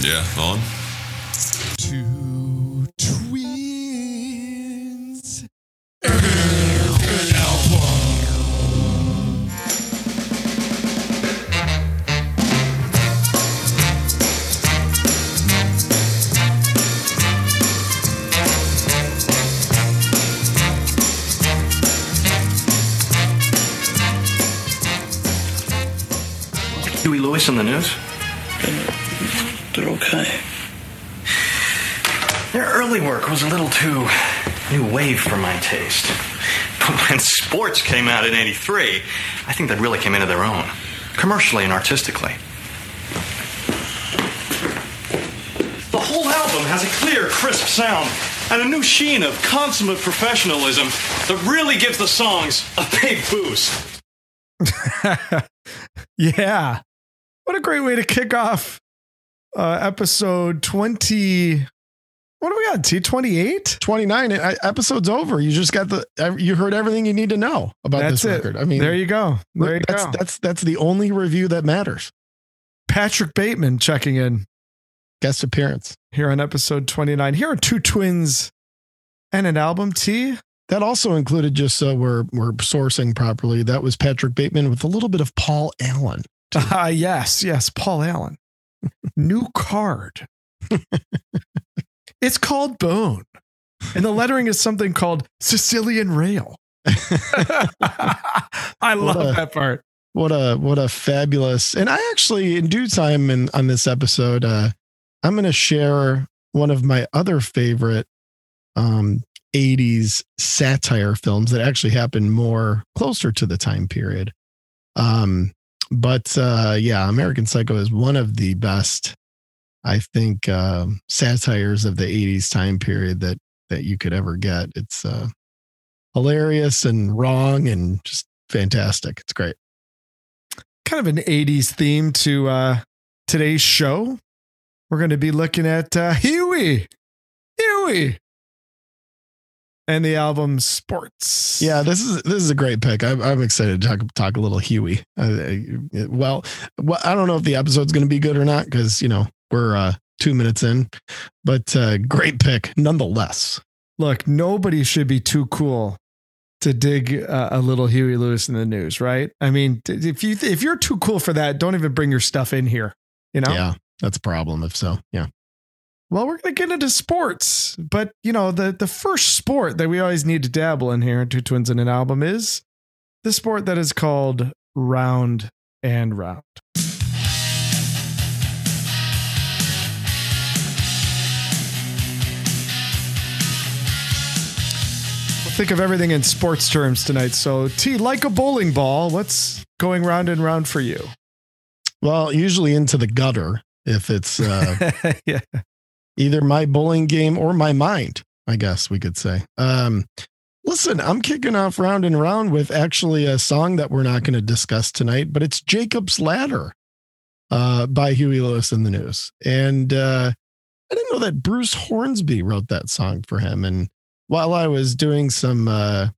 Yeah, on. Two twins. Huey Lewis in the news? They're okay. Their early work was a little too new wave for my taste. But when sports came out in 83, I think they really came into their own, commercially and artistically. The whole album has a clear, crisp sound and a new sheen of consummate professionalism that really gives the songs a big boost. Yeah. What a great way to kick off uh, episode 20. What do we got? T 28? 29 uh, episodes over. You just got the you heard everything you need to know about That's this it. record. I mean, there you go. There you that's go. that's that's the only review that matters. Patrick Bateman checking in Guest appearance. here on episode 29. Here are two twins and an album. T. That also included just so we're we're sourcing properly. That was Patrick Bateman with a little bit of Paul Allen. Ah, yes, yes. Paul Allen. New card. it's called Bone. And the lettering is something called Silian Rail. I love a- that part. What a what a fabulous and I actually in due time in on this episode uh I'm going to share one of my other favorite um 80s satire films that actually happened more closer to the time period. Um but uh yeah, American Psycho is one of the best I think um satires of the 80s time period that that you could ever get. It's uh hilarious and wrong and just fantastic. It's great. Kind of an 80s theme to uh, today's show. We're going to be looking at uh, Huey. Huey. And the album Sports. Yeah, this is this is a great pick. I'm, I'm excited to talk talk a little Huey. Uh, uh, well, well, I don't know if the episode's going to be good or not because you know we're uh, two minutes in, but uh, great pick nonetheless. Look, nobody should be too cool to dig uh, a little Huey Lewis in the news, right? I mean, if you if you're too cool for that, don't even bring your stuff in here. You know. Yeah, that's a problem. If so, yeah. Well, we're gonna get into sports, but you know the the first sport that we always need to dabble in here, two twins in an album, is the sport that is called round and round. Think of everything in sports terms tonight. So, T, like a bowling ball, what's going round and round for you? Well, usually into the gutter if it's uh, yeah. Either my bowling game or my mind. I guess we could say. Um, listen, I'm kicking off round and round with actually a song that we're not going to discuss tonight, but it's Jacob's Ladder uh, by Huey Lewis in the News. And uh, I didn't know that Bruce Hornsby wrote that song for him. And while I was doing some, uh,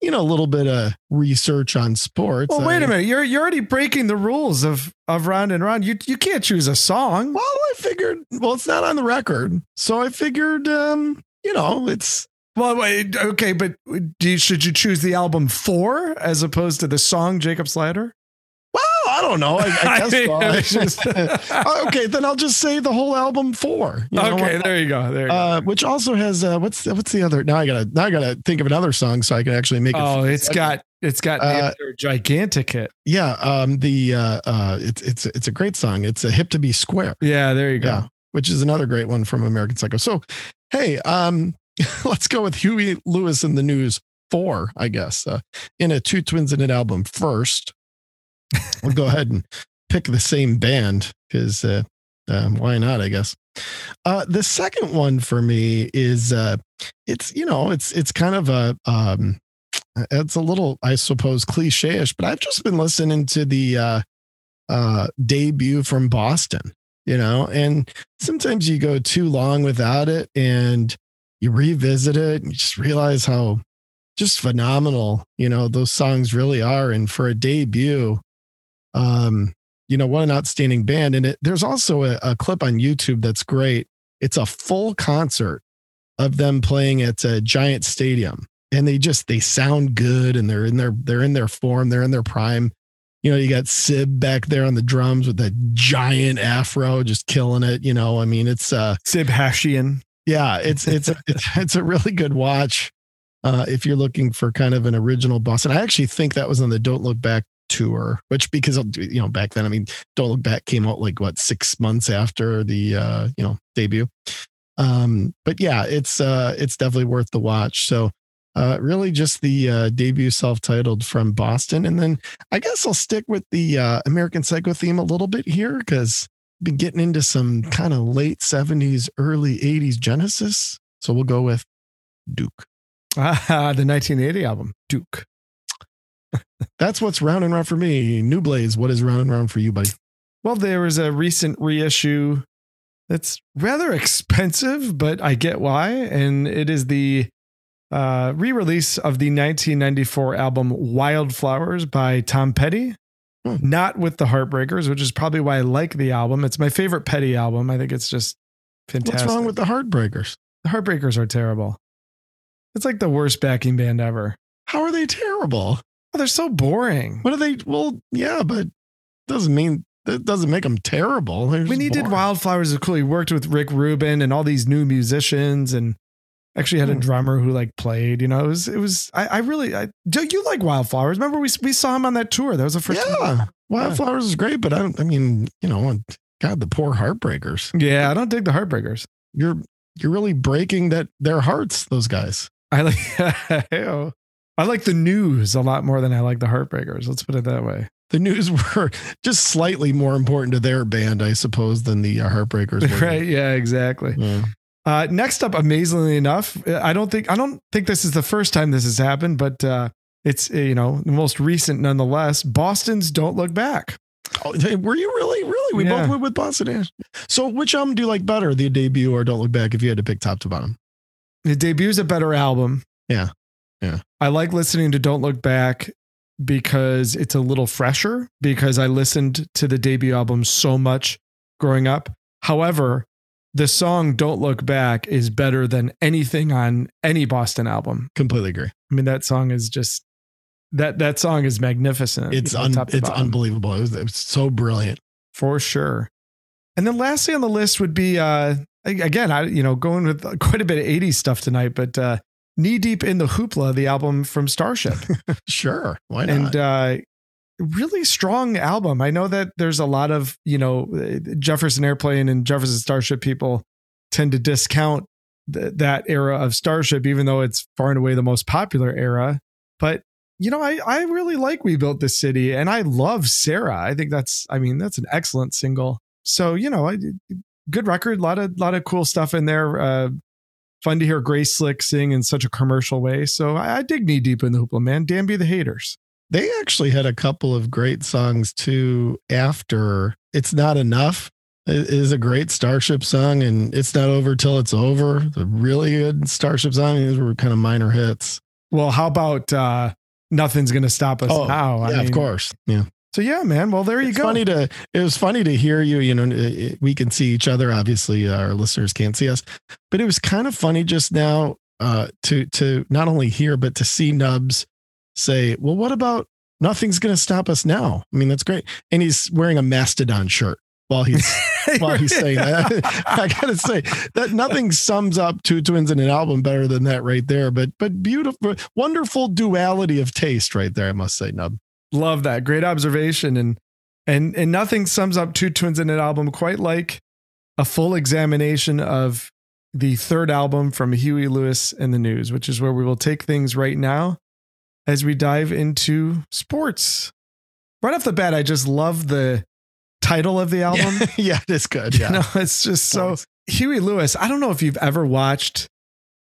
you know, a little bit of research on sports, Well, wait a minute. You're you're already breaking the rules of of round and round. You you can't choose a song. Well, I figured, well, it's not on the record. So I figured, um, you know, it's Well, wait, okay, but do you, should you choose the album four as opposed to the song Jacob's Ladder? I don't know. I, I I guess so. it's just- okay, then I'll just say the whole album four. You know okay, there you go. There you Uh, which also has uh, what's what's the other? Now I gotta now I gotta think of another song so I can actually make it. Oh, it's got it's got Uh, gigantic hit. yeah. Um, the uh, uh, it's it's it's a great song. It's a hip to be square. Yeah, there you go. Yeah, which is another great one from American Psycho. So, hey, um, let's go with Huey Lewis in the News four, I guess, uh, in a two twins in an album first. We'll go ahead and pick the same band because uh, um, why not? I guess. Uh, the second one for me is uh, it's you know it's it's kind of a um, it's a little I suppose cliche-ish, but I've just been listening to the uh, uh, debut from Boston you know and sometimes you go too long without it and you revisit it and you just realize how just phenomenal you know those songs really are and for a debut um you know, what an outstanding band. And it, there's also a, a clip on YouTube that's great. It's a full concert of them playing at a giant stadium and they just they sound good and they're in their they're in their form they're in their prime you know you got sib back there on the drums with that giant afro just killing it you know i mean it's uh Sib Hashian. yeah it's it's it's, it's a really good watch uh if you're looking for kind of an original boston i actually think that was on the don't look back tour which because you know back then i mean don't look back came out like what six months after the uh you know debut um but yeah it's uh it's definitely worth the watch so uh, really just the uh, debut self-titled from Boston, and then I guess I'll stick with the uh, American Psycho theme a little bit here because been getting into some kind of late '70s, early '80s Genesis. So we'll go with Duke. Ah, the 1980 album, Duke. That's what's round and round for me. New Blaze, what is round and round for you, buddy? Well, there was a recent reissue that's rather expensive, but I get why. And it is the uh, re release of the 1994 album Wildflowers by Tom Petty. Hmm. Not with the Heartbreakers, which is probably why I like the album. It's my favorite Petty album. I think it's just fantastic. What's wrong with the Heartbreakers? the Heartbreakers? Are terrible. It's like the worst backing band ever. How are they terrible? Oh, they're so boring. What are they? Well, yeah, but doesn't mean that doesn't make them terrible. They're when he did boring. Wildflowers is cool. He worked with Rick Rubin and all these new musicians and actually had a Hmm. drummer who like played, you know, it was, it was, I, I really, I, do you like Wildflowers? Remember we, we saw him on that tour. That was the first time. yeah, Wildflowers is great, but I don't. I mean, you know, God, the poor Heartbreakers. Yeah. I don't dig the Heartbreakers. You're you're really breaking that their hearts. Those guys. I like. I like the news a lot more than I like the Heartbreakers. Let's put it that way. The news were just slightly more important to their band, I suppose, than the uh, Heartbreakers. were. right. Yeah, exactly. Yeah. Uh, next up, amazingly enough, I don't think I don't think this is the first time this has happened, but uh, it's uh, you know the most recent nonetheless. Boston's "Don't Look Back." Oh, were you really? Really? We Yeah. both went with Boston. Ash. So, which album do you like better, the debut or Don't Look Back? If you had to pick top to bottom, The debut's a better album. Yeah. Yeah. I like listening to Don't Look Back because it's a little fresher because I listened to the debut album so much growing up. However, the song Don't Look Back is better than anything on any Boston album. completely agree. I mean that song is just that that song is magnificent. It's you know, un, it's bottom, unbelievable. It was, it was so brilliant. for sure. And then lastly on the list would be uh again, I you know, going with quite a bit of 80s stuff tonight, but uh Knee Deep in the Hoopla, the album from Starship. Sure, why not? and uh really strong album. I know that there's a lot of, you know, Jefferson Airplane and Jefferson Starship people tend to discount th- that era of Starship even though it's far and away the most popular era, but you know, I I really like We Built This City and I love Sarah. I think that's I mean, that's an excellent single. So, you know, I good record, a lot of lot of cool stuff in there. Uh fun to hear Grace Slick sing in such a commercial way. So I, I dig knee deep in the hoopla, man. Damn be the haters. they actually had a couple of great songs too after It's Not Enough. It is a great Starship song, and It's Not Over Till It's Over. It's a really good Starship song. These were kind of minor hits. Well, how about uh nothing's gonna stop us now? I Oh, yeah, mean, of course. Yeah. So yeah, man. Well, there you it's go. funny to it was funny to hear you you know it- we can see each other. Obviously our listeners can't see us. But it was kind of funny just now uh to to not only hear but to see nubs say well what about nothing's gonna stop us now? I mean that's great. And he's wearing a mastodon shirt while he's while he's saying that. I gotta say that nothing sums up two twins in an album better than that right there. But but beautiful wonderful duality of taste right there i must say nub Love that. Great observation. And and and nothing sums up two twins in an album quite like a full examination of the third album from Huey Lewis and the News, which is where we will take things right now as we dive into sports. Right off the bat, I just love the title of the album. yeah it is good yeah You know, it's just so Huey Lewis. I don't know if you've ever watched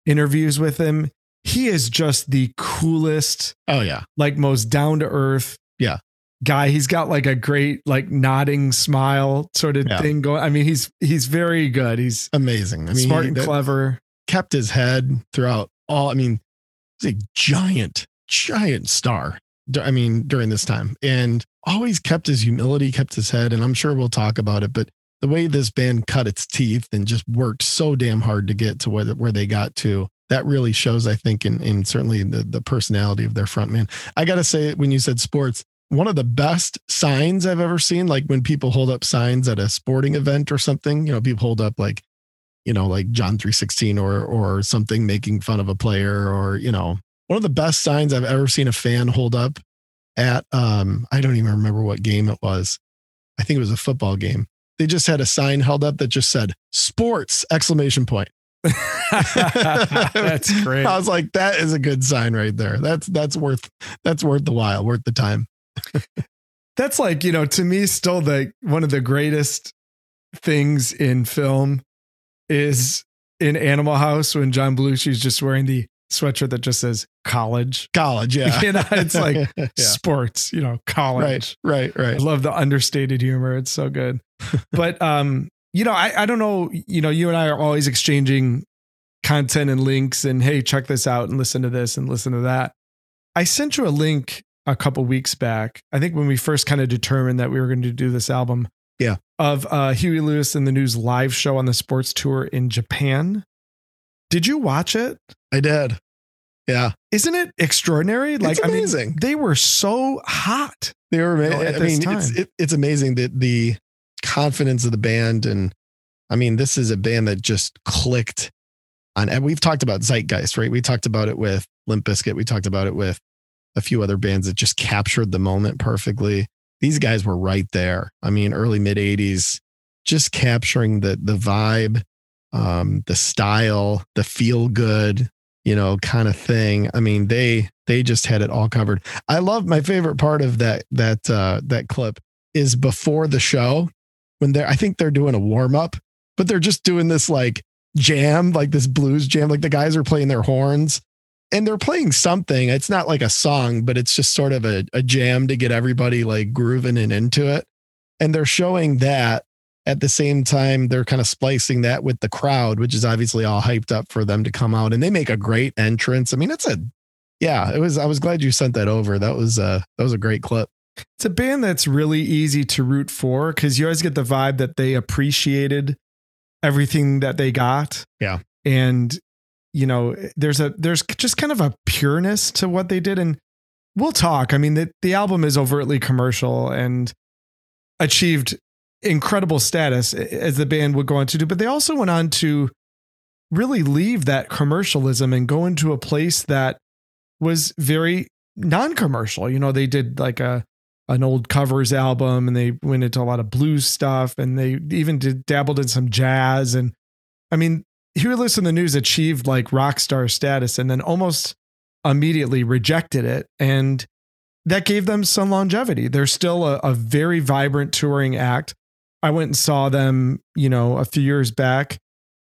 interviews with him. He is just the coolest, oh yeah like most down to earth, Yeah. guy. He's got like a great like nodding smile sort of Yeah. thing going. I mean, he's he's very good. He's amazing. I mean, smart he and clever. kept his head throughout all. I mean, he's a giant, giant star. I mean, during this time and always kept his humility, kept his head. And I'm sure we'll talk about it, but the way this band cut its teeth and just worked so damn hard to get to where, where they got to, that really shows, I think, in, in certainly the, the personality of their frontman. I got to say, when you said sports, one of the best signs I've ever seen, like when people hold up signs at a sporting event or something, you know, people hold up like, you know, like John 316 or or something making fun of a player or, you know, one of the best signs I've ever seen a fan hold up at um I don't even remember what game it was. I think it was a football game. They just had a sign held up that just said sports exclamation point. That's great. I was like, that is a good sign right there. That's that's worth that's worth the while, worth the time. That's like, you know, to me, still the one of the greatest things in film is in Animal House when John Belushi's just wearing the sweatshirt that just says college. College, yeah. You know, it's like yeah. sports, you know, college. Right, right, right. I love the understated humor. It's so good. but um, you know, I, I don't know, you know, you and I are always exchanging content and links and hey, check this out and listen to this and listen to that. I sent you a link a couple weeks back. I think when we first kind of determined that we were going to do this album. Yeah. Of uh Huey Lewis and the News live show on the sports tour in Japan. Did you watch it? I did. Yeah. Isn't it extraordinary? Like It's I mean, amazing. they were so hot. They were You know, I mean, it's it, it's amazing that the confidence of the band and I mean, this is a band that just clicked on and we've talked about Zeitgeist, right? We talked about it with Limp Bizkit. We talked about it with a few other bands that just captured the moment perfectly. These guys were right there. I mean, early mid 80s, just capturing the the vibe, um, the style, the feel good, you know, kind of thing. I mean, they they just had it all covered. I love my favorite part of that that uh that clip is before the show when they're I think they're doing a warm up, but they're just doing this like jam, like this blues jam. Like the guys are playing their horns and they're playing something. It's not like a song, but it's just sort of a, a jam to get everybody like grooving and into it. And they're showing that at the same time, they're kind of splicing that with the crowd, which is obviously all hyped up for them to come out. And they make a great entrance. I mean, it's a yeah, it was I was glad you sent that over. That was uh that was a great clip. It's a band that's really easy to root for because you always get the vibe that they appreciated everything that they got. Yeah. And you know, there's a there's just kind of a pureness to what they did. And we'll talk. I mean, the, the album is overtly commercial and achieved incredible status as the band would go on to do, but they also went on to really leave that commercialism and go into a place that was very non-commercial. You know, they did like a an old covers album and they went into a lot of blues stuff and they even did dabbled in some jazz and I mean, Lewis in the News achieved like rock star status and then almost immediately rejected it and that gave them some longevity. They're still a, a very vibrant touring act. I went and saw them, you know, a few years back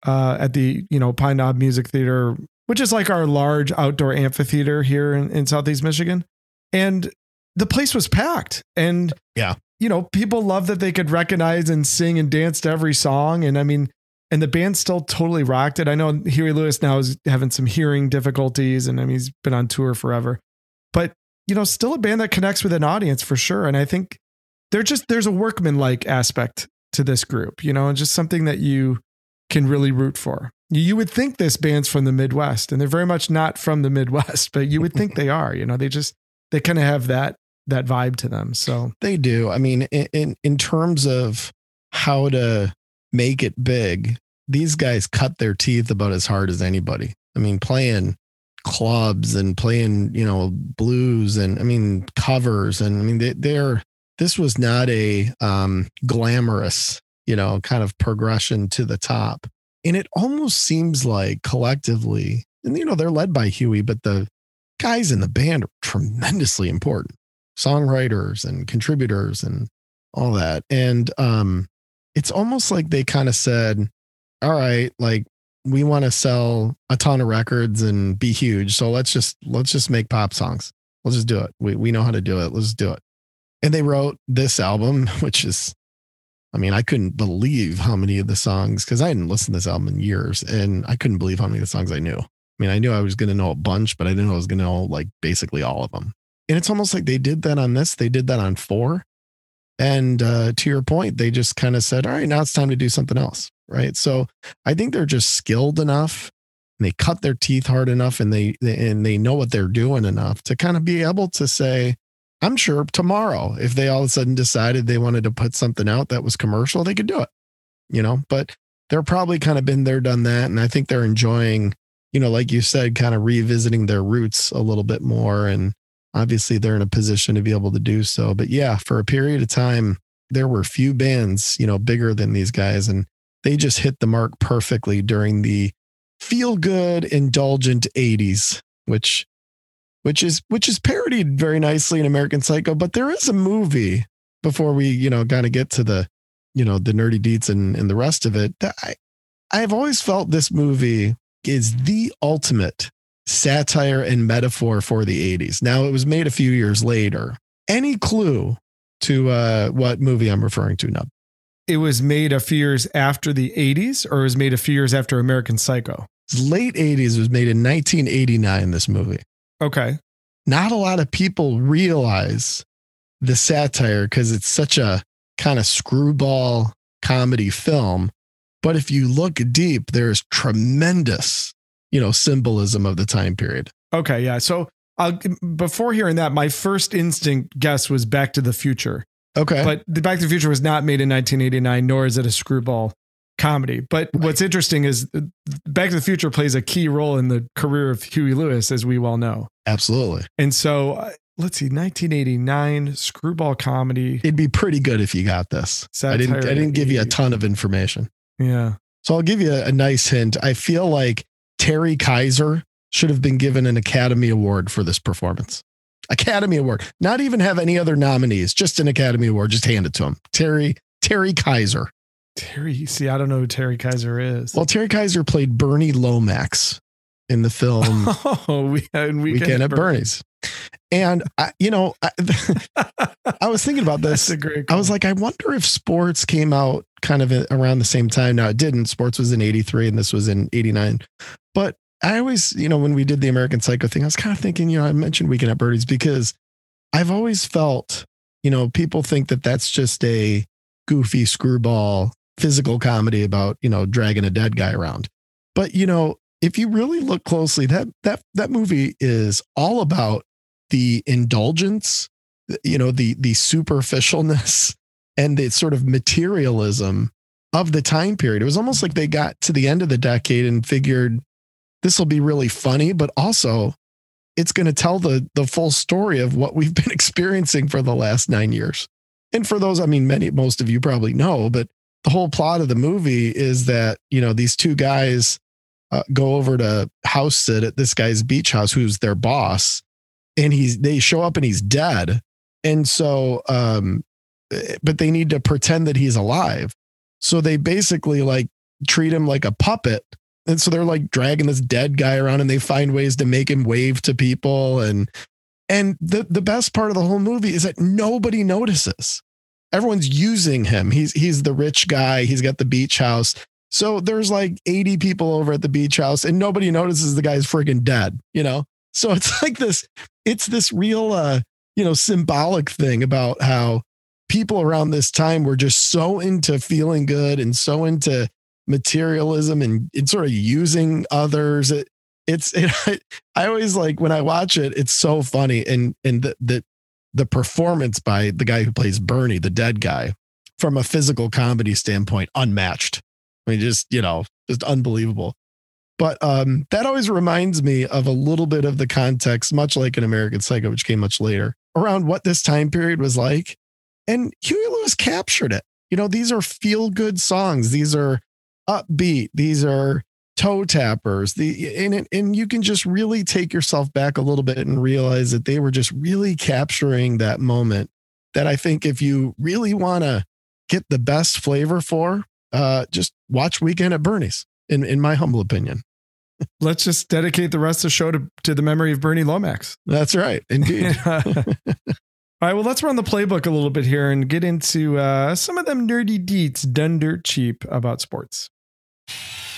uh, at the, you know, Pine Knob Music Theater, which is like our large outdoor amphitheater here in, in Southeast Michigan. And the place was packed. And, Yeah. you know, people love that they could recognize and sing and dance to every song. And I mean, and the band still totally rocked it. I know Huey Lewis now is having some hearing difficulties and I mean, he's been on tour forever, but you know, still a band that connects with an audience for sure. And I think they're just, there's a workmanlike aspect to this group, you know, and just something that you can really root for. You, you would think this band's from the Midwest and they're very much not from the Midwest, but you would think they are, you know, they just, they kind of have that, that vibe to them. So They do. I mean, in, in terms of how to make it big, these guys cut their teeth about as hard as anybody. I mean, playing clubs and playing, you know, blues and I mean covers and I mean they, they're this was not a um glamorous, you know, kind of progression to the top. And it almost seems like collectively, and you know, they're led by Huey, but the guys in the band are tremendously important songwriters and contributors and all that. And um, it's almost like they kind of said, all right, like we want to sell a ton of records and be huge. So let's just let's just make pop songs. Let's just do it. We we know how to do it. Let's do it. And they wrote this album, which is I mean, I couldn't believe how many of the songs because I hadn't listened to this album in years, and I couldn't believe how many of the songs I knew. I mean, I knew I was going to know a bunch, but I didn't know I was going to know like basically all of them. And it's almost like they did that on this, they did that on four. And uh, to your point, they just kind of said, all right, now it's time to do something else. Right. So I think they're just skilled enough and they cut their teeth hard enough and they, and they know what they're doing enough to kind of be able to say, I'm sure tomorrow, if they all of a sudden decided they wanted to put something out that was commercial, they could do it, you know, but they're probably kind of been there, done that. And I think they're enjoying, you know, like you said, kind of revisiting their roots a little bit more. And obviously they're in a position to be able to do so. But yeah, for a period of time, there were few bands, you know, bigger than these guys. And they just hit the mark perfectly during the feel good, indulgent 80s, which which is which is parodied very nicely in American Psycho. But there is a movie before we, you know, kind of get to the, you know, the nerdy deets and, and the rest of it. I I've always felt this movie is the ultimate satire and metaphor for the 80s. Now it was made a few years later. Any clue to uh, what movie I'm referring to, Nub? It was made a few years after the 80s, or it was made a few years after American Psycho? Late 80s. Was made in 1989, this movie. Okay. Not a lot of people realize the satire because it's such a kind of screwball comedy film. But if you look deep, there's tremendous, you know, symbolism of the time period. Okay. Yeah. So I'll, before hearing that, my first instinct guess was Back to the Future. Okay. But the Back to the Future was not made in 1989, nor is it a screwball comedy. But right. what's interesting is uh, Back to the Future plays a key role in the career of Huey Lewis, as we well know. Absolutely. And so uh, let's see, 1989 screwball comedy. It'd be pretty good if you got this. I didn't. I didn't give you a ton of information. Yeah. So I'll give you a, a nice hint. I feel like Terry Kiser should have been given an Academy Award for this performance. Academy Award. Not even have any other nominees, just an Academy Award. Just hand it to him. Terry Terry Kiser. Terry, see, I don't know who Terry Kiser is. Well, Terry Kiser played Bernie Lomax in the film oh, we, Weekend, Weekend at Bernie's. And I, you know, I, I, was thinking about this. I was like, I wonder if Sports came out kind of around the same time. Now it didn't. Sports was in '83, and this was in '89. But I always, you know, when we did the American Psycho thing, I was kind of thinking, you know, I mentioned Weekend at Bernie's because I've always felt, you know, people think that that's just a goofy screwball physical comedy about, you know, dragging a dead guy around. But, you know, if you really look closely, that that that movie is all about the indulgence, you know, the the superficialness and the sort of materialism of the time period. It was almost like they got to the end of the decade and figured this will be really funny, but also it's going to tell the the full story of what we've been experiencing for the last 9 years. And for those, I mean, many most of you probably know, but the whole plot of the movie is that, you know, these two guys uh, go over to house sit at this guy's beach house who's their boss and he's they show up and he's dead. And so um but they need to pretend that he's alive. So they basically like treat him like a puppet and so they're like dragging this dead guy around and they find ways to make him wave to people and and the the best part of the whole movie is that nobody notices. Everyone's using him. He's he's the rich guy. He's got the beach house. So there's like 80 people over at the beach house and nobody notices the guy's friggin' dead, you know? So it's like this it's this real uh, you know, symbolic thing about how people around this time were just so into feeling good and so into materialism and, and sort of using others. It, it's it, I always like when I watch it, it's so funny and and the, the the performance by the guy who plays Bernie, the dead guy, from a physical comedy standpoint, unmatched. I mean, just you know, just unbelievable. But um, that always reminds me of a little bit of the context, much like an American Psycho, which came much later, around what this time period was like. And Huey Lewis captured it. You know, these are feel good songs. These are upbeat. These are toe tappers. The and and you can just really take yourself back a little bit and realize that they were just really capturing that moment. That I think if you really want to get the best flavor for, uh, just watch Weekend at Bernie's. In in my humble opinion. Let's just dedicate the rest of the show to, to the memory of Bernie Lomax. That's right. Indeed. All right, well, let's run the playbook a little bit here and get into uh, some of them nerdy deets done dirt cheap about sports.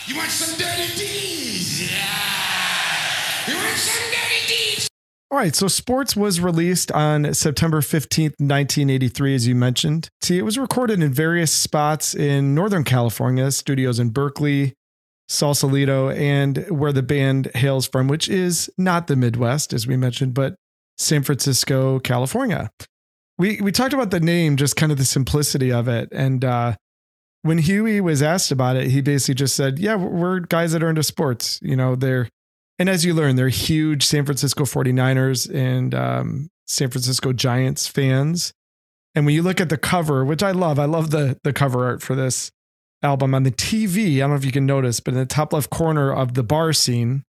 You want some dirty deeds? Yeah. You want some dirty deeds? All right, so Sports was released on September 15th, 1983, as you mentioned. See, it was recorded in various spots in Northern California, studios in Berkeley, Sausalito, and where the band hails from, which is not the Midwest, as we mentioned, but San Francisco, California. We we talked about the name, just kind of the simplicity of it. And uh, when Huey was asked about it, he basically just said, Yeah, we're guys that are into sports. You know, they're and as you learn, they're huge San Francisco 49ers and um, San Francisco Giants fans. And when you look at the cover, which I love, I love the the cover art for this album on the TV. I don't know if you can notice, but in the top left corner of the bar scene,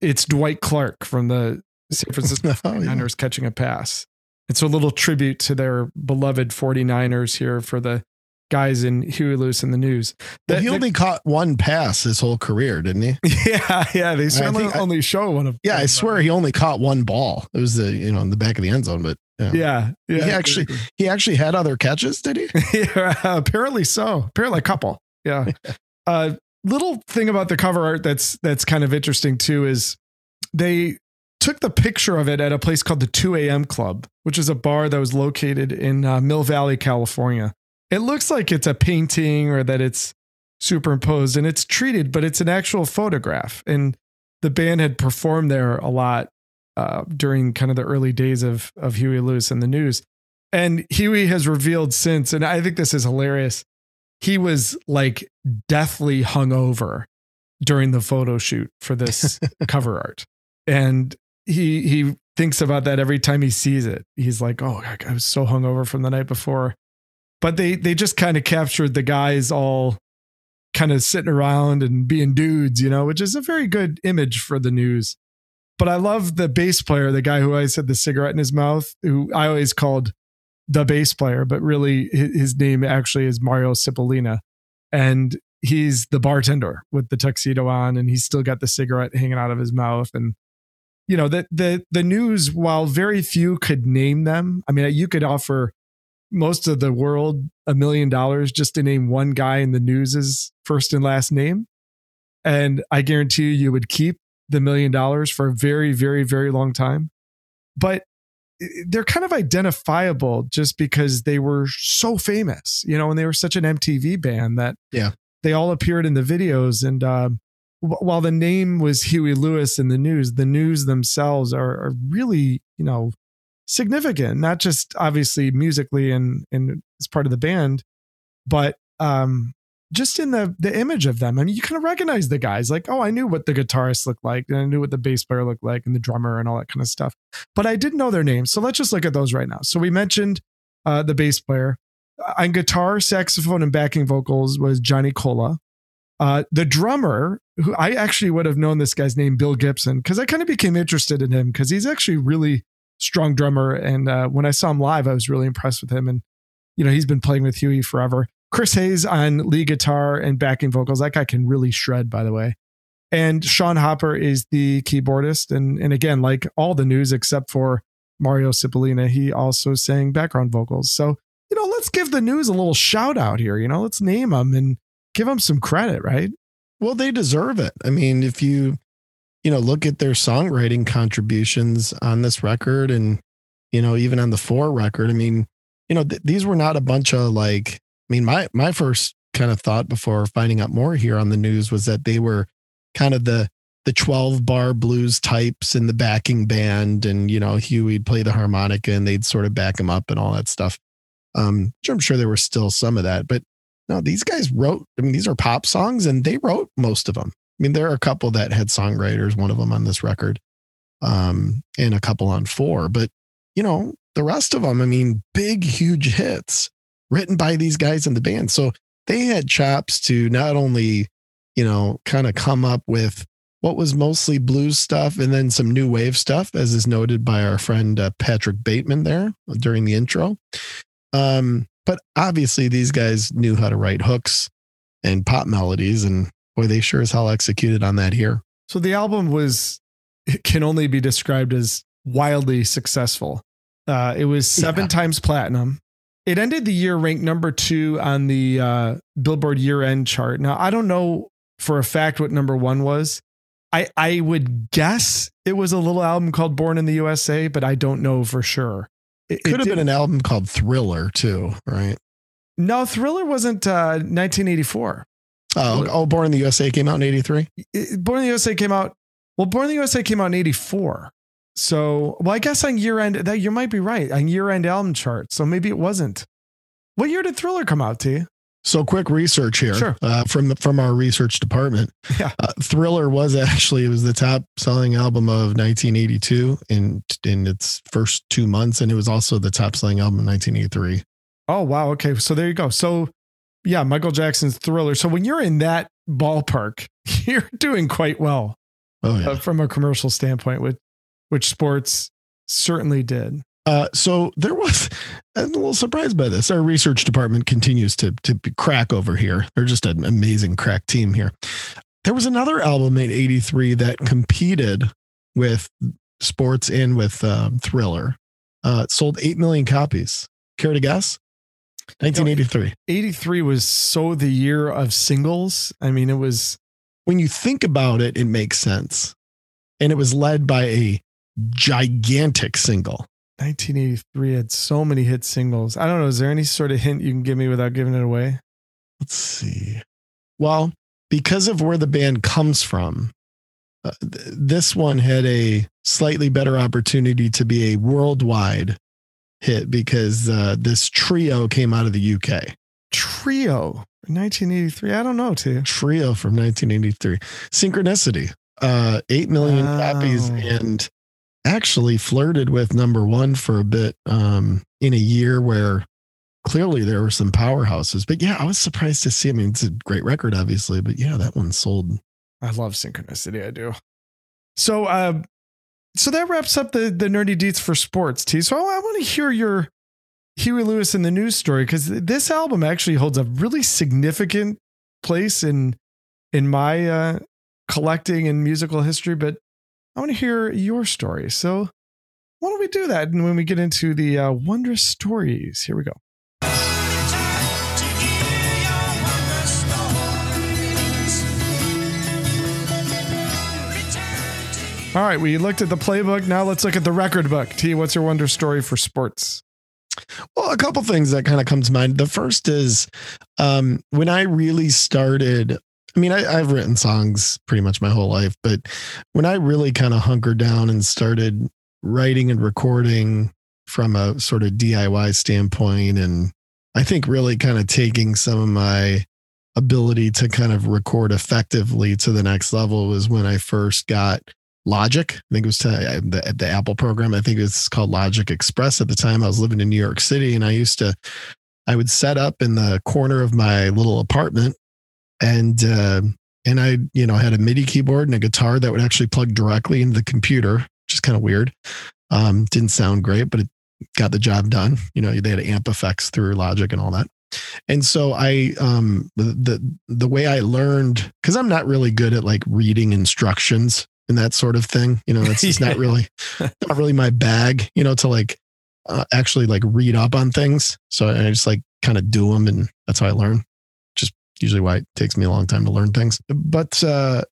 it's Dwight Clark from the San Francisco 49ers yeah. catching a pass. It's a little tribute to their beloved 49ers here for the guys in Huey Lewis and the News. Well, he only caught one pass his whole career, didn't he? Yeah, yeah. They certainly only show one of. Yeah, I swear he only caught one ball. It was the you know in the back of the end zone, but yeah, yeah. yeah he actually he actually had other catches, did he? yeah, apparently so. Apparently a couple. Yeah. uh, little thing about the cover art that's that's kind of interesting too is they took the picture of it at a place called the 2 a.m. Club, which is a bar that was located in uh, Mill Valley, California it looks like it's a painting or that it's superimposed and it's treated, but it's an actual photograph. And the band had performed there a lot uh, during kind of the early days of of Huey Lewis and the News. And Huey has revealed since, and I think this is hilarious. He was like deathly hungover during the photo shoot for this cover art, and he he thinks about that every time he sees it. He's like, "Oh, I was so hungover from the night before." but they they just kind of captured the guys all kind of sitting around and being dudes, you know, which is a very good image for the news. But I love the bass player, the guy who always had the cigarette in his mouth, who I always called the bass player, but really his name actually is Mario Cipollina. And he's the bartender with the tuxedo on and he's still got the cigarette hanging out of his mouth. And, you know, the the the news, while very few could name them, I mean, you could offer most of the world a million dollars just to name one guy in the news's first and last name. And I guarantee you, you would keep the million dollars for a very, very, very long time. But they're kind of identifiable just because they were so famous, you know, and they were such an MTV band that yeah, they all appeared in the videos. And um, while the name was Huey Lewis in the news, the news themselves are, are really, you know, significant, not just obviously musically and and as part of the band, but um just in the the image of them. I mean, you kind of recognize the guys. Like, oh, I knew what the guitarist looked like, and I knew what the bass player looked like, and the drummer, and all that kind of stuff. But I didn't know their names. So let's just look at those right now. So we mentioned uh, the bass player. On guitar, saxophone, and backing vocals was Johnny Colla. Uh, the drummer, who I actually would have known this guy's name, Bill Gibson, because I kind of became interested in him because he's actually really strong drummer. And uh, when I saw him live, I was really impressed with him. And, you know, he's been playing with Huey forever. Chris Hayes on lead guitar and backing vocals. That guy can really shred, by the way. And Sean Hopper is the keyboardist. And, and again, like all the news except for Mario Cipollina, he also sang background vocals. So, you know, let's give the news a little shout out here. You know, let's name them and give them some credit, right? Well, they deserve it. I mean, if you you know, look at their songwriting contributions on this record and, you know, even on the four record. I mean, you know, th- these were not a bunch of like, I mean, my, my first kind of thought before finding out more here on the news was that they were kind of the, the 12 bar blues types in the backing band. And, you know, Huey'd play the harmonica and they'd sort of back him up and all that stuff. Um, I'm sure there was still some of that, but no, these guys wrote, I mean, these are pop songs and they wrote most of them. I mean, there are a couple that had songwriters, one of them on this record, um, and a couple on four. But, you know, the rest of them, I mean, big, huge hits written by these guys in the band. So they had chops to not only, you know, kind of come up with what was mostly blues stuff and then some new wave stuff, as is noted by our friend uh, Patrick Bateman there during the intro. Um, but obviously, these guys knew how to write hooks and pop melodies, and boy, they sure as hell executed on that here. So the album was it can only be described as wildly successful. Uh, it was seven yeah. times platinum. It ended the year ranked number two on the uh, Billboard year end chart. Now I don't know for a fact what number one was. I I would guess it was a little album called Born in the USA, but I don't know for sure. It Could have been an album called Thriller too, right? no Thriller wasn't uh, 1984. Oh, oh, Born in the USA came out in '83. Born in the USA came out. Well, Born in the USA came out in 84. So, well, I guess on year end, that you might be right on year end album chart. So maybe it wasn't. What year did Thriller come out, T? So quick research here Sure. uh, from the, from our research department. Yeah. Uh, Thriller was actually it was the top selling album of 1982 in in its first two months, and it was also the top selling album in 1983. Oh, wow. Okay. So there you go. So, yeah, Michael Jackson's Thriller. So when you're in that ballpark, you're doing quite well Oh yeah. uh, from a commercial standpoint, which, which sports certainly did. Uh, so there was I'm a little surprised by this. Our research department continues to to crack over here. They're just an amazing crack team here. There was another album in '83 that competed with sports and with um, Thriller. Uh, sold eight million copies. Care to guess? 1983. 83 was so the year of singles. I mean, it was When you think about it, it makes sense, and it was led by a gigantic single. 1983 had so many hit singles. I don't know. Is there any sort of hint you can give me without giving it away? let's see. Well, because of where the band comes from, uh, th- this one had a slightly better opportunity to be a worldwide hit because uh, this trio came out of the UK. Trio, 1983. I don't know, T. Trio from 1983. Synchronicity, uh, 8 million Wow. copies and actually flirted with number one for a bit um, in a year where clearly there were some powerhouses. But yeah, I was surprised to see. I mean, it's a great record, obviously, but yeah, that one sold. I love synchronicity. I do. So, uh, so that wraps up the the nerdy deets for sports, T. So I, want to hear your Huey Lewis in the news story because this album actually holds a really significant place in in my uh, collecting and musical history. But I want to hear your story. So why don't we do that? And when we get into the uh, wondrous stories, here we go. All right, we looked at the playbook. Now let's look at the record book. T, what's your wonder story for sports? Well, a couple things that kind of come to mind. The first is um, when I really started. I mean, I, I've written songs pretty much my whole life, but when I really kind of hunkered down and started writing and recording from a sort of DIY standpoint, and I think really kind of taking some of my ability to kind of record effectively to the next level was when I first got Logic. I think it was to, uh, the, the Apple program. I think it was called Logic Express at the time. I was living in New York City and I used to, I would set up in the corner of my little apartment and, uh, and I, you know, had a MIDI keyboard and a guitar that would actually plug directly into the computer, which is kind of weird. Um, didn't sound great, but it got the job done. You know, they had amp effects through Logic and all that. And so I, um, the, the, way I learned, cause I'm not really good at like reading instructions and that sort of thing. You know, it's just Yeah. not really, not really my bag, you know, to like uh, actually like read up on things. So I just like kind of do them and that's how I learn. Usually why it takes me a long time to learn things. But, uh,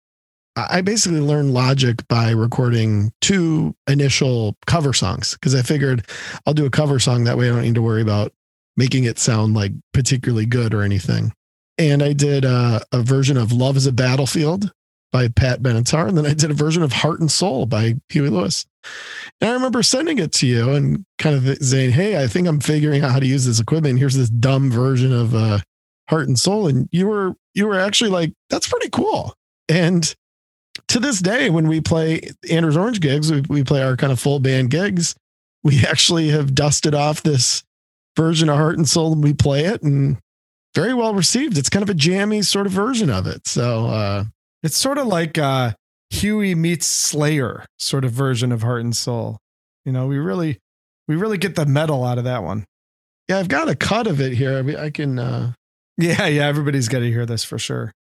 I basically learned Logic by recording two initial cover songs because I figured I'll do a cover song that way I don't need to worry about making it sound like particularly good or anything. And I did uh, a version of Love is a Battlefield by Pat Benatar. And then I did a version of Heart and Soul by Huey Lewis. And I remember sending it to you and kind of saying, Hey, I think I'm figuring out how to use this equipment. Here's this dumb version of uh, Heart and Soul. And you were, you were actually like, that's pretty cool. And to this day, when we play Andrews Orange gigs, we, we play our kind of full band gigs, we actually have dusted off this version of Heart and Soul and we play it and very well received. It's kind of a jammy sort of version of it. So, uh, It's sort of like uh, Huey meets Slayer sort of version of Heart and Soul. You know, we really, we really get the metal out of that one. yeah, I've got a cut of it here. I, mean, I can, uh, Yeah, yeah. Everybody's got to hear this for sure.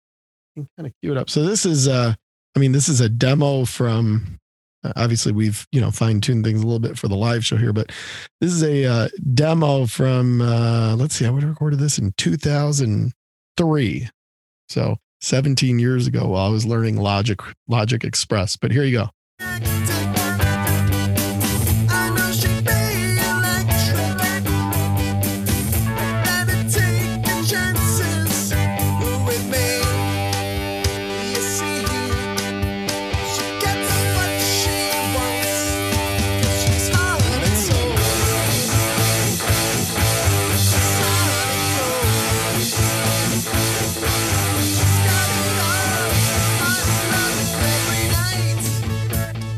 kind of cue it up. So this is, uh, I mean, this is a demo from. Uh, obviously, we've you know fine tuned things a little bit for the live show here, but this is a uh, demo from. Uh, let's see, I would have recorded this in 2003, so 17 years ago while I was learning Logic Logic Express. But here you go.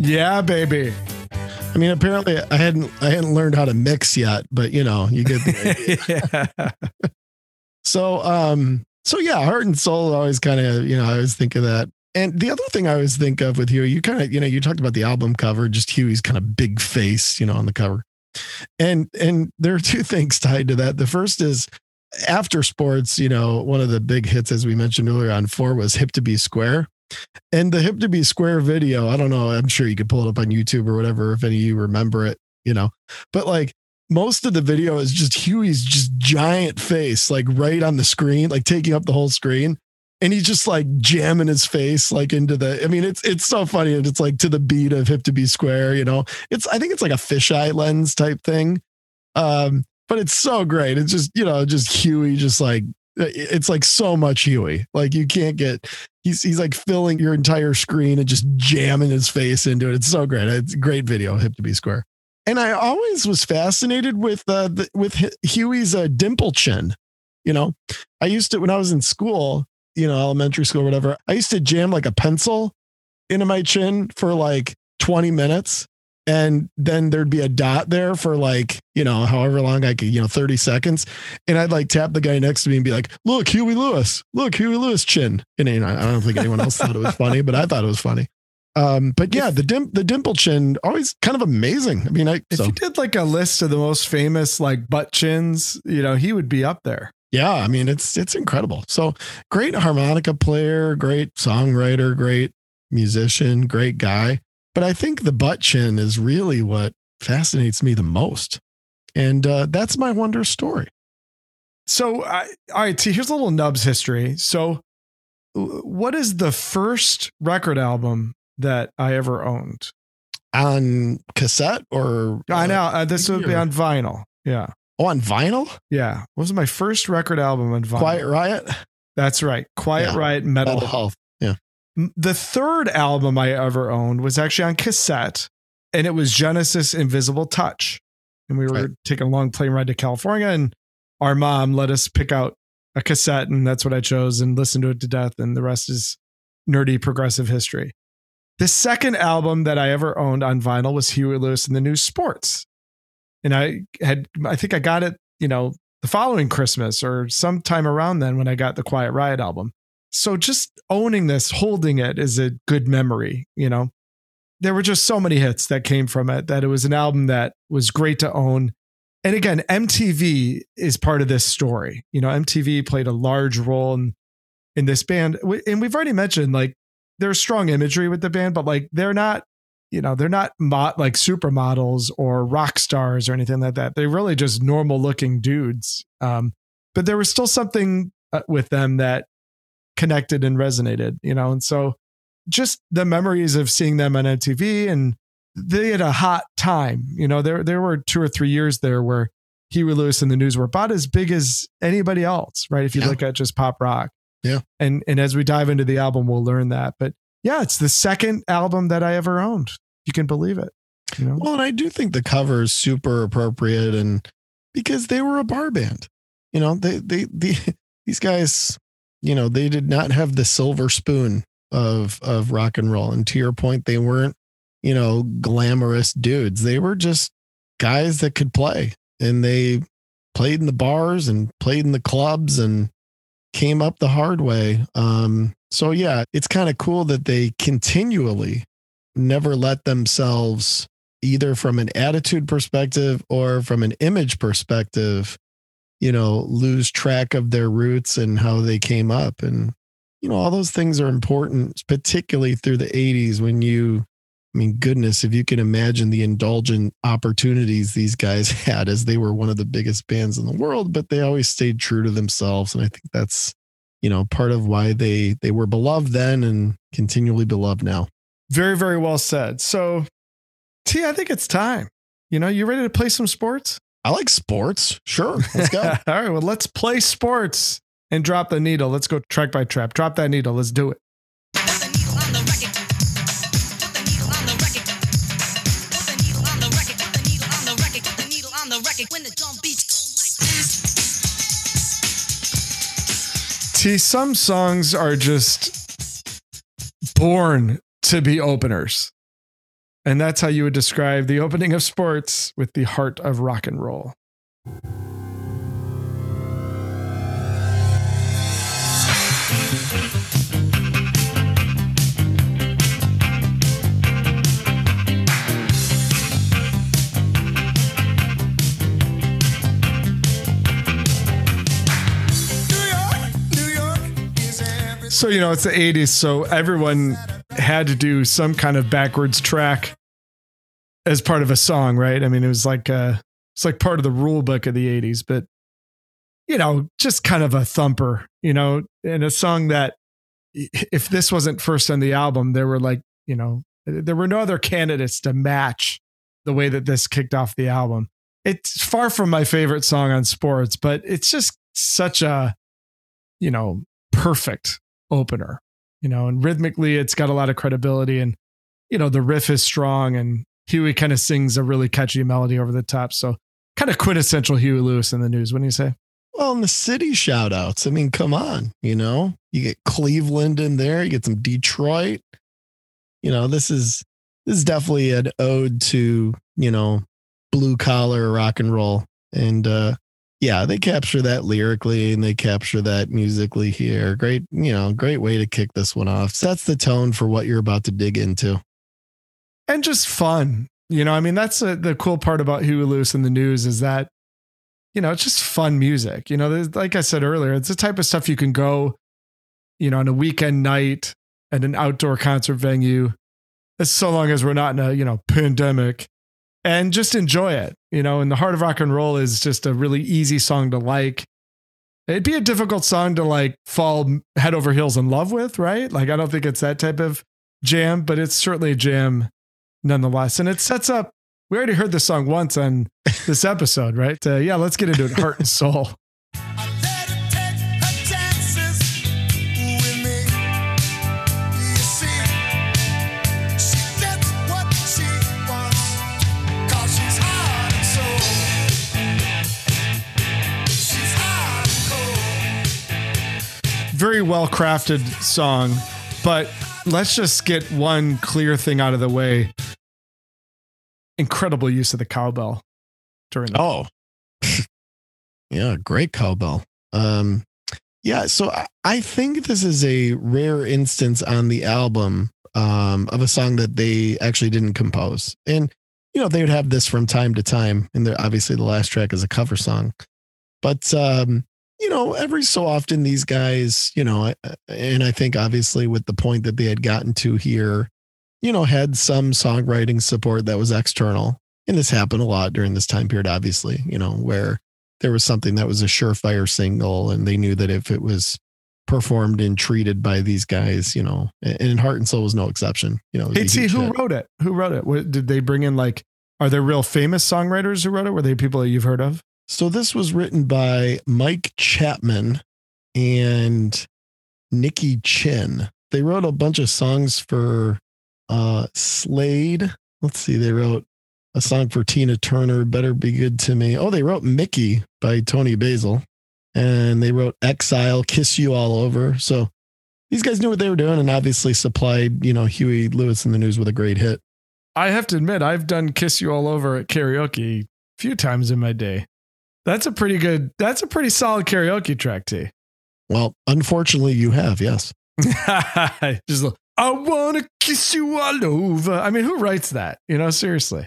Yeah, baby. I mean, apparently I hadn't I hadn't learned how to mix yet, but you know, you get the idea. yeah. So, um, so yeah, heart and soul always kind of, you know, I always think of that. And the other thing I always think of with Huey, you kind of, you know, you talked about the album cover, just Huey's kind of big face, you know, on the cover. And and there are two things tied to that. The first is after sports, you know, one of the big hits, as we mentioned earlier on Fore, was Hip to Be Square. And the Hip to Be Square video, I don't know, I'm sure you could pull it up on YouTube or whatever if any of you remember it, you know. But like most of the video is just Huey's just giant face, like right on the screen, like taking up the whole screen. And he's just like jamming his face like into the. I mean, it's it's so funny, and it's like to the beat of "Hip to Be Square." You know, it's I think it's like a fisheye lens type thing, um, but it's so great. It's just you know just Huey, just like it's like so much Huey. Like you can't get. He's he's like filling your entire screen and just jamming his face into it. It's so great. It's a great video. "Hip to Be Square." and I always was fascinated with uh, the, with Huey's uh, dimple chin. You know, I used to when I was in school, you know, elementary school, whatever. I used to jam like a pencil into my chin for like 20 minutes, and then there'd be a dot there for like you know however long I could, you know, 30 seconds, and I'd like tap the guy next to me and be like, "Look, Huey Lewis, look, Huey Lewis chin." And you know, I don't think anyone else thought it was funny, but I thought it was funny. Um, but yeah, the dim the dimple chin always kind of amazing. I mean, I if so, you did like a list of the most famous like butt chins, you know, he would be up there. yeah, I mean, it's it's incredible. So great harmonica player, great songwriter, great musician, great guy. But I think the butt chin is really what fascinates me the most, and uh, that's my wonder story. So, I, all right, see, here's a little Nubs history. So, what is the first record album that I ever owned? On cassette or I know uh, this would be on vinyl. Yeah, oh, on vinyl? yeah. What was my first record album on vinyl? Quiet Riot, That's right. Quiet Yeah. Riot Metal. Metal Health. The third album I ever owned was actually on cassette, and it was Genesis Invisible Touch. And we were Right. taking a long plane ride to California, and our mom let us pick out a cassette, and that's what I chose and listened to it to death. And the rest is nerdy progressive history. The second album that I ever owned on vinyl was Huey Lewis and the News Sports. And I had, I think I got it, you know, the following Christmas or sometime around then when I got the Quiet Riot album. So just owning this, holding it is a good memory, you know. There were just so many hits that came from it that it was an album that was great to own. And again, MTV is part of this story. You know, MTV played a large role in in this band. And we've already mentioned like there's strong imagery with the band, but like they're not, you know, they're not mo- like supermodels or rock stars or anything like that. They're really just normal looking dudes. Um, but there was still something uh, with them that connected and resonated, you know. And so just the memories of seeing them on MTV and they had a hot time. You know, there there were two or three years there where Huey Lewis and the News were about as big as anybody else, right? If you Yeah. look at just pop rock. Yeah. And and as we dive into the album, we'll learn that. But yeah, it's the second album that I ever owned. You can believe it. You know? Well, and I do think the cover is super appropriate, and because they were a bar band, you know, they they the these guys, you know, they did not have the silver spoon of of rock and roll. And to your point, they weren't, you know, glamorous dudes. They were just guys that could play, and they played in the bars and played in the clubs and came up the hard way. Um, so yeah, it's kind of cool that they continually never let themselves either from an attitude perspective or from an image perspective, you know, lose track of their roots and how they came up. And, you know, all those things are important, particularly through the 80s when you, I mean, goodness, if you can imagine the indulgent opportunities these guys had as they were one of the biggest bands in the world, but they always stayed true to themselves. And I think that's, you know, part of why they they were beloved then and continually beloved now. Very, very well said. So T, I think it's time. You know, you ready to play some sports? I like sports. Sure. Let's go. All right, well, let's play sports and drop the needle. Let's go track by track. Drop that needle. Let's do it. T, some songs are just born to be openers. And that's how you would describe the opening of sports with the heart of rock and roll. So, you know, it's the 80s, so everyone had to do some kind of backwards track as part of a song, right? I mean, it was like uh it's like part of the rule book of the 80s, but you know, just kind of a thumper, you know, and a song that if this wasn't first on the album, there were like, you know, there were no other candidates to match the way that this kicked off the album. It's far from my favorite song on sports, but it's just such a, you know, perfect opener, you know, and rhythmically it's got a lot of credibility and, you know, the riff is strong and Huey kind of sings a really catchy melody over the top. So kind of quintessential Huey Lewis in the news. Do you say? Well, and the city shout outs. I mean, come on, you know, you get Cleveland in there, you get some Detroit. You know, this is this is definitely an ode to, you know, blue collar rock and roll. And uh yeah, they capture that lyrically and they capture that musically here. Great, you know, great way to kick this one off. Sets the tone for what you're about to dig into. And just fun. You know, I mean, that's a, the cool part about Huey Lewis in the news is that, you know, it's just fun music. You know, like I said earlier, it's the type of stuff you can go, you know, on a weekend night at an outdoor concert venue, as so long as we're not in a, you know, pandemic and just enjoy it. You know, and the heart of rock and roll is just a really easy song to like. It'd be a difficult song to like fall head over heels in love with, right? Like, I don't think it's that type of jam, but it's certainly a jam nonetheless. And it sets up, we already heard this song once on this episode, right? Uh, yeah, let's get into it heart and soul. Very well crafted song, but let's just get one clear thing out of the way. Incredible use of the cowbell during the Oh, yeah, great cowbell. Um, yeah, so I, think this is a rare instance on the album um, of a song that they actually didn't compose, and you know they would have this from time to time, and obviously the last track is a cover song, but um, you know every so often these guys, you know, and I think obviously with the point that they had gotten to here, you know, had some songwriting support that was external, and this happened a lot during this time period obviously you know where there was something that was a surefire single and they knew that if it was performed and treated by these guys you know and heart and soul was no exception you know Hey, see who hit. wrote it? Who wrote it? What, did they bring in like? Are there real famous songwriters who wrote it? Were they people that you've heard of? So this was written by mike chapman and Nicky Chinn. They wrote a bunch of songs for uh slade. Let's see they wrote a song for tina turner better be good to me. Oh they wrote Mickey by Toni Basil. And they wrote exile kiss you all over. So these guys knew what they were doing and obviously supplied you know huey lewis in the news with a great hit. I have to admit, I've done "Kiss You All Over" at karaoke a few times in my day. That's a pretty good. That's a pretty solid karaoke track, T. well unfortunately you have yes Just I wanna kiss you all over. I mean, who writes that? You know, seriously.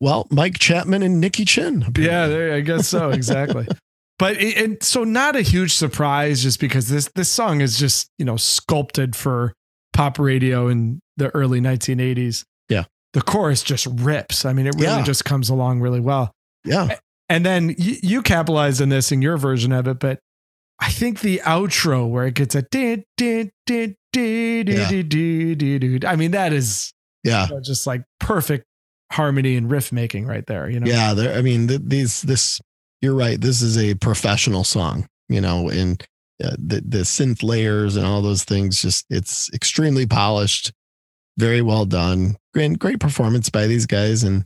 well mike chapman and Nicky Chinn Yeah, there, I guess so. Exactly. but it, and so not a huge surprise, just because this this song is just you know sculpted for pop radio in the early 1980s. Yeah. the chorus just rips. I mean, it really Yeah. just comes along really well. yeah And then you, you capitalized on this in your version of it, but I think the outro where it gets a did did did did did did did. I mean, that is yeah just like perfect harmony and riff making right there. You know. Yeah, there. I mean, th- these this. You're right. This is a professional song, you know, and uh, the the synth layers and all those things. Just it's extremely polished, very well done. Great, great performance by these guys, and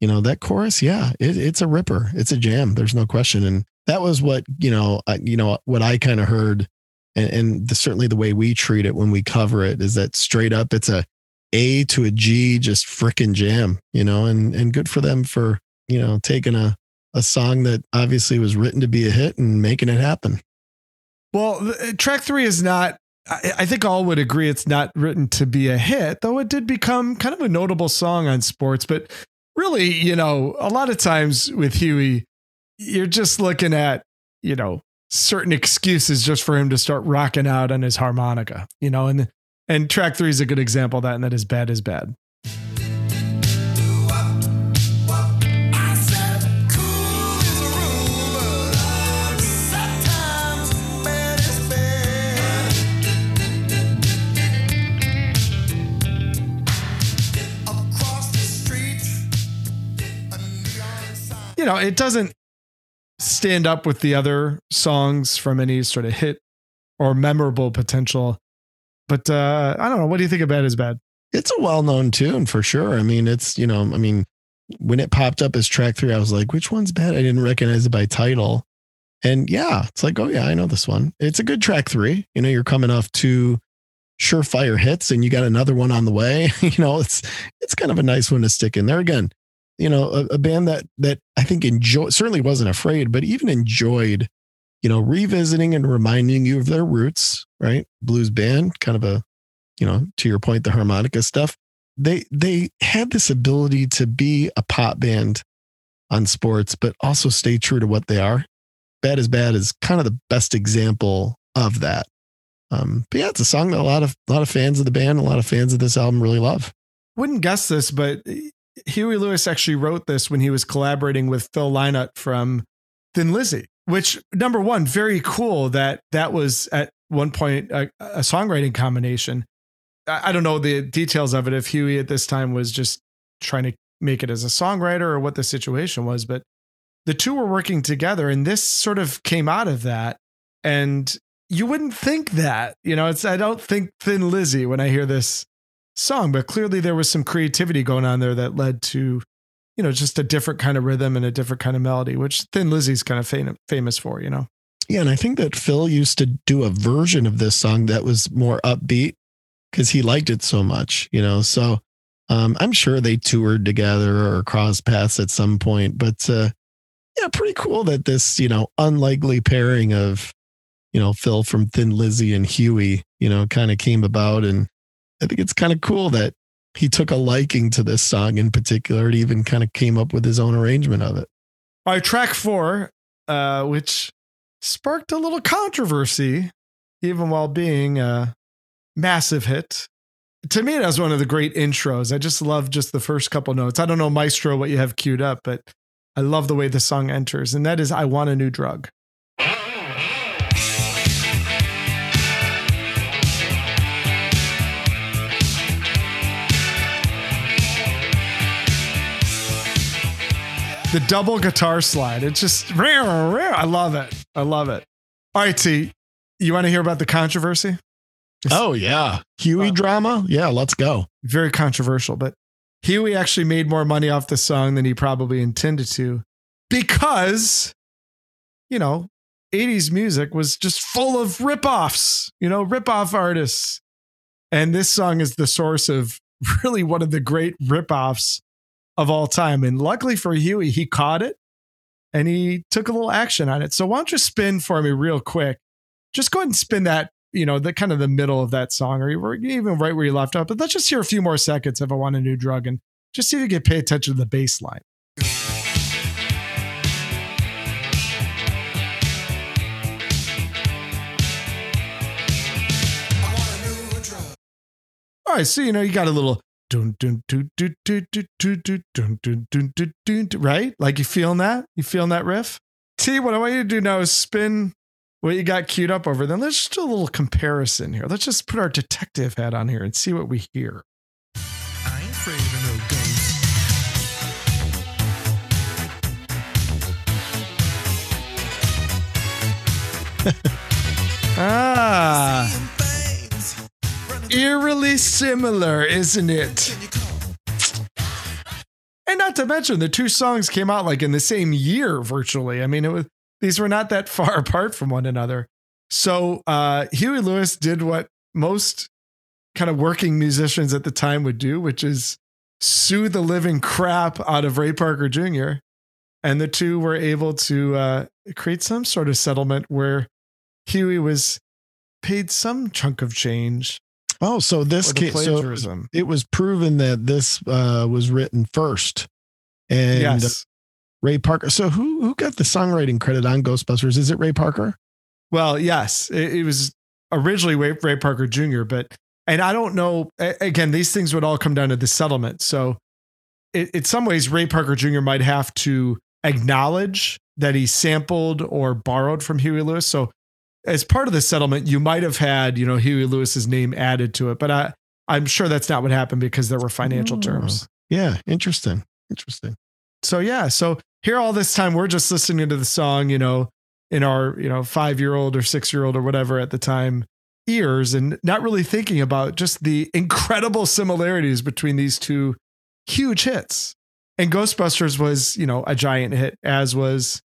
you know that chorus. Yeah, it, it's a ripper. It's a jam. There's no question. And that was what you know. Uh, you know what I kind of heard, and, and the, certainly the way we treat it when we cover it is that straight up. It's a A to a G, just frickin' jam, you know, and and good for them for you know taking a a song that obviously was written to be a hit and making it happen. Well, track three is not. I, I think all would agree it's not written to be a hit, though it did become kind of a notable song on sports. But really, you know, a lot of times with Huey, you're just looking at, you know, certain excuses just for him to start rocking out on his harmonica, you know, and and track three is a good example of that, and that is bad is bad. Know, it doesn't stand up with the other songs from any sort of hit or memorable potential. But uh, I don't know. What do you think of Bad is Bad? It's a well known tune for sure. I mean, it's you know, I mean, when it popped up as track three, I was like, which one's bad? I didn't recognize it by title. And yeah, it's like, oh yeah, I know this one. It's a good track three. You know, you're coming off two surefire hits and you got another one on the way. you know, it's it's kind of a nice one to stick in there. Again, you know, a, a band that that I think enjoy certainly wasn't afraid, but even enjoyed, you know, revisiting and reminding you of their roots, right? Blues band, kind of a, you know, to your point, the harmonica stuff. They they had this ability to be a pop band on sports, but also stay true to what they are. Bad is bad is kind of the best example of that. Um, but yeah, it's a song that a lot of a lot of fans of the band, a lot of fans of this album really love. Wouldn't guess this, but Huey Lewis actually wrote this when he was collaborating with Phil Lynott from Thin Lizzy, which number one, very cool that that was at one point a, a songwriting combination. I, I don't know the details of it if Huey at this time was just trying to make it as a songwriter or what the situation was, but the two were working together and this sort of came out of that. And you wouldn't think that, you know, it's, I don't think Thin Lizzy when I hear this song, but clearly there was some creativity going on there that led to, you know, just a different kind of rhythm and a different kind of melody, which Thin Lizzy's kind of fam- famous for, you know. Yeah, and I think that Phil used to do a version of this song that was more upbeat because he liked it so much, you know. So um, I'm sure they toured together or crossed paths at some point. But uh, yeah, pretty cool that this, you know, unlikely pairing of, you know, Phil from Thin Lizzy and Huey, you know, kind of came about. And I think it's kind of cool that he took a liking to this song in particular and even kind of came up with his own arrangement of it. All right, track four, uh, which sparked a little controversy, even while being a massive hit. To me, that was one of the great intros. I just love just the first couple notes. I don't know, Maestro, what you have queued up, but I love the way the song enters, and that is I Want a New Drug. The double guitar slide. It's just, rare. rare. I love it. I love it. All right, T, you want to hear about the controversy? Oh, yeah. Huey Uh, drama? Yeah, let's go. very controversial, but Huey actually made more money off the song than he probably intended to because, you know, 80s music was just full of ripoffs, you know, ripoff artists. And this song is the source of really one of the great ripoffs of all time. And luckily for Huey, he caught it and he took a little action on it. So why don't you spin for me real quick? Just go ahead and spin that, you know, the kind of the middle of that song or even right where you left off. But let's just hear a few more seconds of I Want a New Drug and just see if you can pay attention to the bass line. All right, so you know you got a little right? Like you feeling that? You feeling that riff? T, what I want you to do now is spin what you got queued up over. Then let's just do a little comparison here. Let's just put our detective hat on here and see what we hear. Ah eerily similar, isn't it? And not to mention the two songs came out like in the same year virtually. I mean, it was these were not that far apart from one another. So uh Huey Lewis did what most kind of working musicians at the time would do, which is sue the living crap out of Ray Parker Jr. And the two were able to uh, create some sort of settlement where Huey was paid some chunk of change Oh, so this case, so it was proven that this uh, was written first, and yes. Ray Parker. So who who got the songwriting credit on Ghostbusters? Is it Ray Parker? Well, yes, it, it was originally Ray, Ray Parker Jr., but and I don't know. Again, these things would all come down to the settlement. So, it, in some ways, Ray Parker Jr. might have to acknowledge that he sampled or borrowed from Huey Lewis. So, as part of the settlement, you might have had you know Huey Lewis's name added to it, but I I'm sure that's not what happened because there were financial Oh. terms. Yeah, interesting, interesting. so yeah so here all this time we're just listening to the song you know in our you know five year old or six year old or whatever at the time ears and not really thinking about just the incredible similarities between these two huge hits and ghostbusters was you know a giant hit as was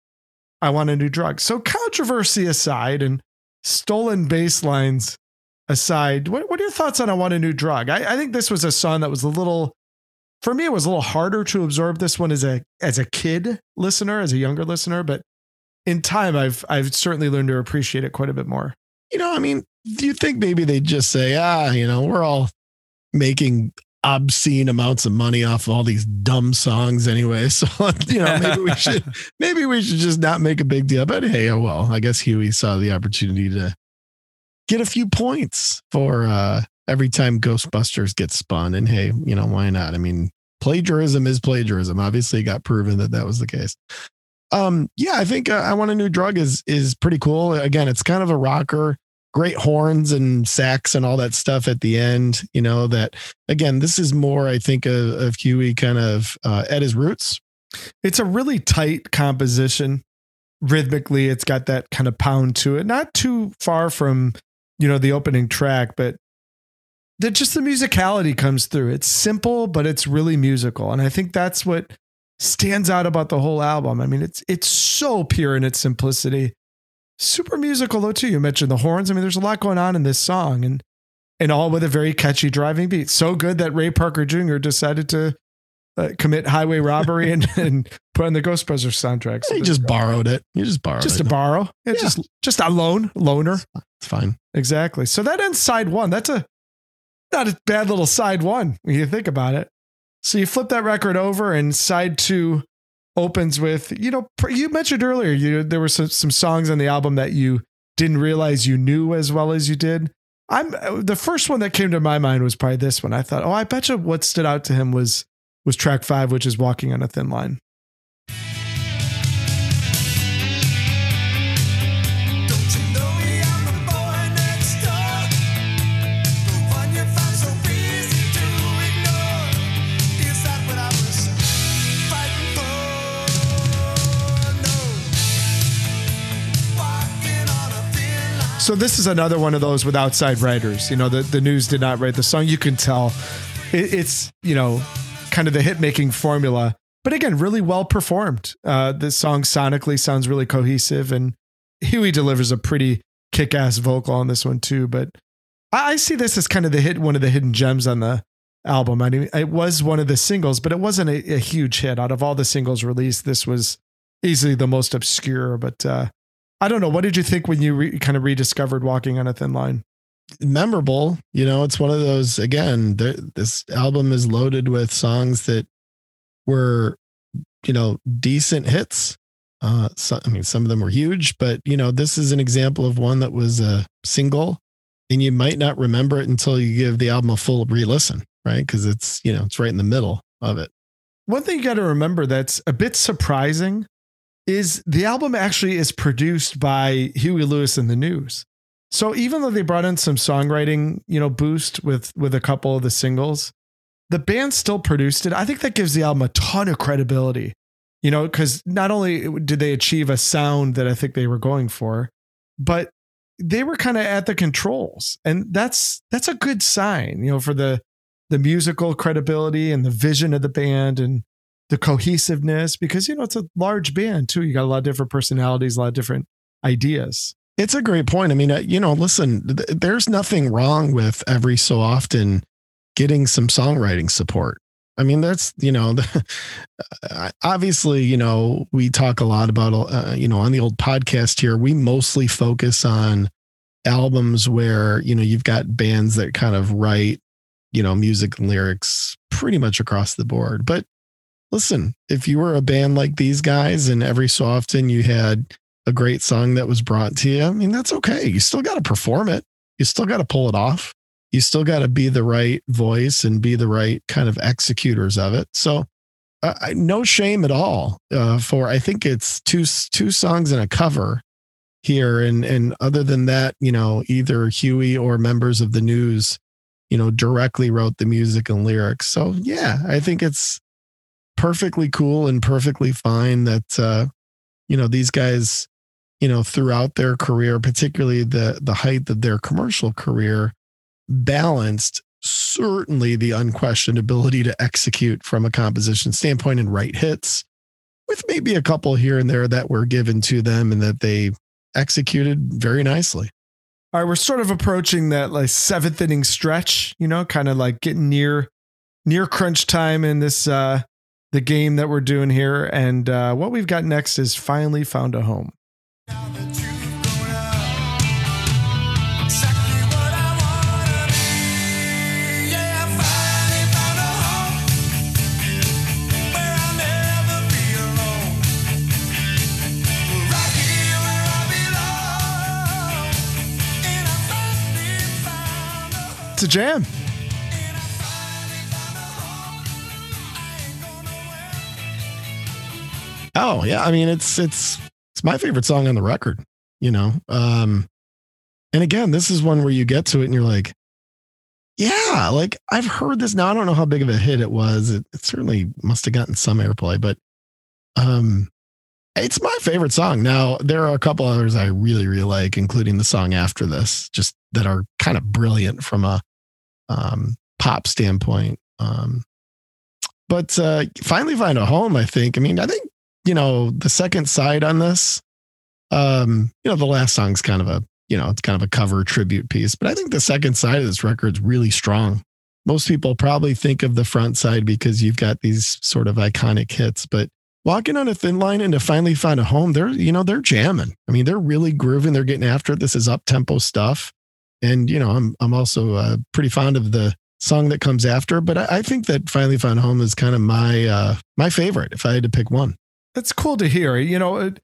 i want a new drug so controversy aside and stolen bass lines aside what, what are your thoughts on i want a new drug I, I think this was a song that was a little for me it was a little harder to absorb this one as a as a kid listener as a younger listener but in time i've i've certainly learned to appreciate it quite a bit more. You know, I mean, do you think maybe they just say, ah, you know, we're all making obscene amounts of money off all these dumb songs anyway. So you know, maybe we should maybe we should just not make a big deal. But hey, oh well, I guess Huey saw the opportunity to get a few points for uh every time Ghostbusters gets spun. And hey, you know, why not? I mean, plagiarism is plagiarism. Obviously, it got proven that that was the case. Um, yeah, I think uh, I want a new drug is is pretty cool. Again, it's kind of a rocker, great horns and sax and all that stuff at the end. You know that again, this is more I think of, of Huey kind of uh, at his roots. it's a really tight composition. Rhythmically it's got that kind of pound to it. Not too far from you know the opening track but the, just the musicality comes through. It's simple but it's really musical. And i think that's what stands out about the whole album. I mean it's it's so pure in its simplicity super musical though too you mentioned the horns i mean there's a lot going on in this song and and all with a very catchy driving beat so good that ray parker jr decided to uh, commit highway robbery and, and put on the Ghostbusters soundtrack. So He just borrowed it. He just borrowed just it. to borrow. Yeah, Yeah. Just just a loan, loaner. it's fine. Exactly. So that ends side one. That's a not a bad little side one when you think about it. So you flip that record over, and side two opens with you know you mentioned earlier you there were some some songs on the album that you didn't realize you knew as well as you did. I'm uh, the first one that came to my mind was probably this one. I thought, oh, I bet you what stood out to him was was track five, which is "Walking on a Thin Line." So this is another one of those with outside writers. You know, the, the news did not write the song. You can tell it, it's, you know, kind of the hit making formula. But again, really well performed. Uh, the song sonically sounds really cohesive, and Huey delivers a pretty kick ass vocal on this one too. But I, I see this as kind of the hit, one of the hidden gems on the album. I mean, it was one of the singles, but it wasn't a, a huge hit. Out of all the singles released, this was easily the most obscure. But uh, I don't know. What did you think when you re- kind of rediscovered Walking on a Thin Line? memorable. You know, it's one of those again, th- this album is loaded with songs that were, you know, decent hits. Uh, so, I mean, some of them were huge, but you know, this is an example of one that was a single, and you might not remember it until you give the album a full re-listen, right? Because it's you know it's right in the middle of it. One thing you got to remember that's a bit surprising is the album actually is produced by Huey Lewis and the News. So even though they brought in some songwriting, you know, boost with with a couple of the singles, the band still produced it. I think that gives the album a ton of credibility. You know, because not only did they achieve a sound that I think they were going for, but they were kind of at the controls, and that's that's a good sign. You know, for the the musical credibility and the vision of the band and the cohesiveness because you know it's a large band too you got a lot of different personalities a lot of different ideas It's a great point. I mean, uh, you know, listen, th- there's nothing wrong with every so often getting some songwriting support. I mean, that's, you know, the, obviously, you know, we talk a lot about, uh, you know, on the old podcast here, we mostly focus on albums where, you know, you've got bands that kind of write, you know, music and lyrics pretty much across the board. But listen, if you were a band like these guys and every so often you had, a great song that was brought to you, I mean, that's okay. You still got to perform it. You still got to pull it off. You still got to be the right voice and be the right kind of executors of it. So, uh, no shame at all uh, for. I think it's two two songs and a cover here, and and other than that, you know, either Huey or members of the news, you know, directly wrote the music and lyrics. So yeah, I think it's perfectly cool and perfectly fine that uh, you know these guys you know throughout their career particularly the the height of their commercial career balanced certainly the unquestioned ability to execute from a composition standpoint and write hits with maybe a couple here and there that were given to them and that they executed very nicely. All right, we're sort of approaching that like seventh inning stretch, you know, kind of like getting near near crunch time in this uh the game that we're doing here. And uh what we've got next is finally found a home. It's a you've oh yeah. I mean it's it's it's my favorite song on the record you know? Um and again this is one where you get to it and you're like yeah like i've heard this. Now i don't know how big of a hit it was. It, it certainly must have gotten some airplay but um it's my favorite song. Now there are a couple others i really really like including the song after this just that are kind of brilliant from a um pop standpoint. Um but uh finally find a home i think. I mean i think you know the second side on this um you know the last song's kind of a you know it's kind of a cover tribute piece but i think the second side of this record is really strong. Most people probably think of the front side because you've got these sort of iconic hits but walking on a thin line and to finally find a home they're you know they're jamming. I mean they're really grooving they're getting after it. This is up tempo stuff. And you know i'm i'm also uh, pretty fond of the song that comes after but I, I think that finally found home is kind of my uh my favorite if i had to pick one That's cool to hear. You know, it,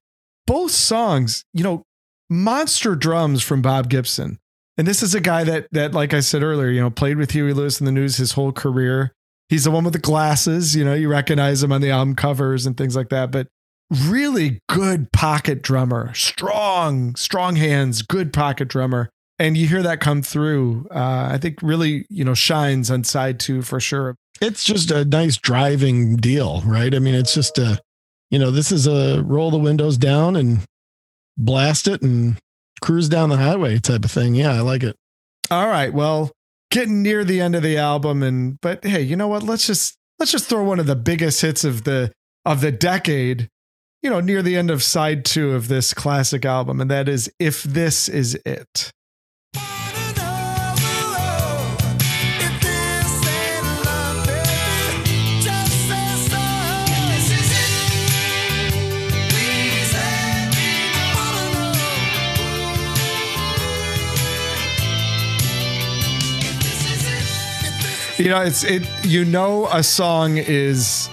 both songs, you know, monster drums from Bob Gibson. And this is a guy that that, like I said earlier, you know, played with Huey Lewis in the news his whole career. He's the one with the glasses, you know, you recognize him on the album covers and things like that. But really good pocket drummer, strong, strong hands, good pocket drummer. And you hear that come through. Uh, I think really, you know, shines on side two for sure. it's just a nice driving deal, right? I mean, it's just a, you know, this is a roll the windows down and blast it and cruise down the highway type of thing. Yeah, I like it. All right. Well, getting near the end of the album and but hey, you know what? Let's just let's just throw one of the biggest hits of the of the decade, you know, near the end of side 2 of this classic album and that is If This Is It. You know, it's it you know a song is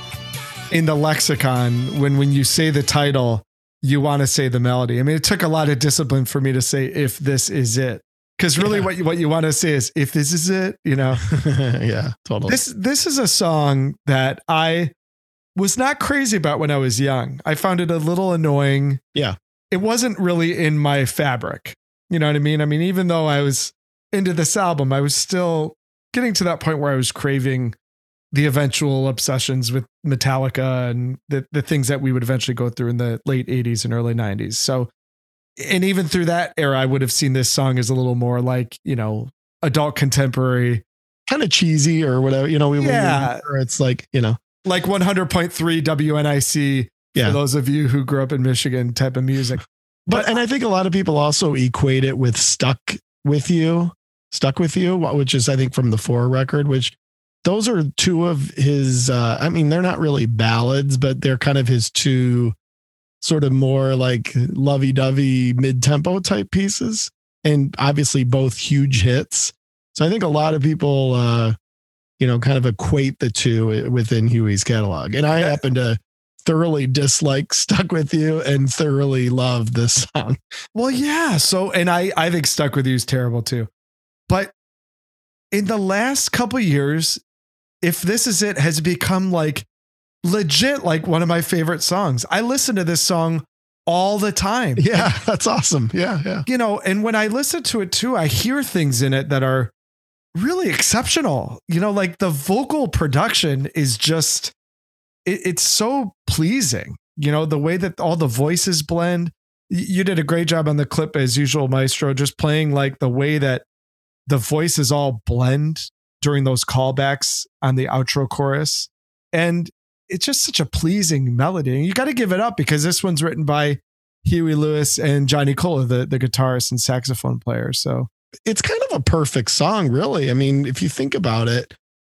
in the lexicon when when you say the title, you want to say the melody. I mean, it took a lot of discipline for me to say if this is it. Cuz really Yeah. what you what you want to say is if this is it, you know. yeah, totally. This this is a song that I was not crazy about when I was young. I found it a little annoying. Yeah. It wasn't really in my fabric. You know what I mean? I mean, even though I was into this album, I was still getting to that point where I was craving the eventual obsessions with Metallica and the, the things that we would eventually go through in the late 80s and early 90s. So, and even through that era, I would have seen this song as a little more like, you know, adult contemporary kind of cheesy or whatever, you know, we Yeah. or it's like, you know, like 100.3 WNIC Yeah. for those of you who grew up in Michigan type of music. But and I think a lot of people also equate it with "Stuck with You," "Stuck with You," which is I think from the Fore record. Which those are two of his. Uh, I mean, they're not really ballads, but they're kind of his two sort of more like lovey-dovey mid-tempo type pieces, and obviously both huge hits. So I think a lot of people, uh, you know, kind of equate the two within Huey's catalog, and I happen to thoroughly dislike "Stuck with You" and thoroughly love this song. Well, yeah. So, and I, I think Stuck With You is terrible too. But in the last couple years, if this is it, has become like legit, like one of my favorite songs. I listen to this song all the time. Yeah, that's awesome. Yeah, yeah. You know, and when I listen to it too, I hear things in it that are really exceptional. You know, like the vocal production is just, it, it's so pleasing. You know, the way that all the voices blend. You did a great job on the clip as usual, Maestro, just playing like the way that the voices all blend during those callbacks on the outro chorus. And it's just such a pleasing melody. And you got to give it up because this one's written by Huey Lewis and Johnny Colla, the, the guitarist and saxophone player. So It's kind of a perfect song, really. I mean, if you think about it,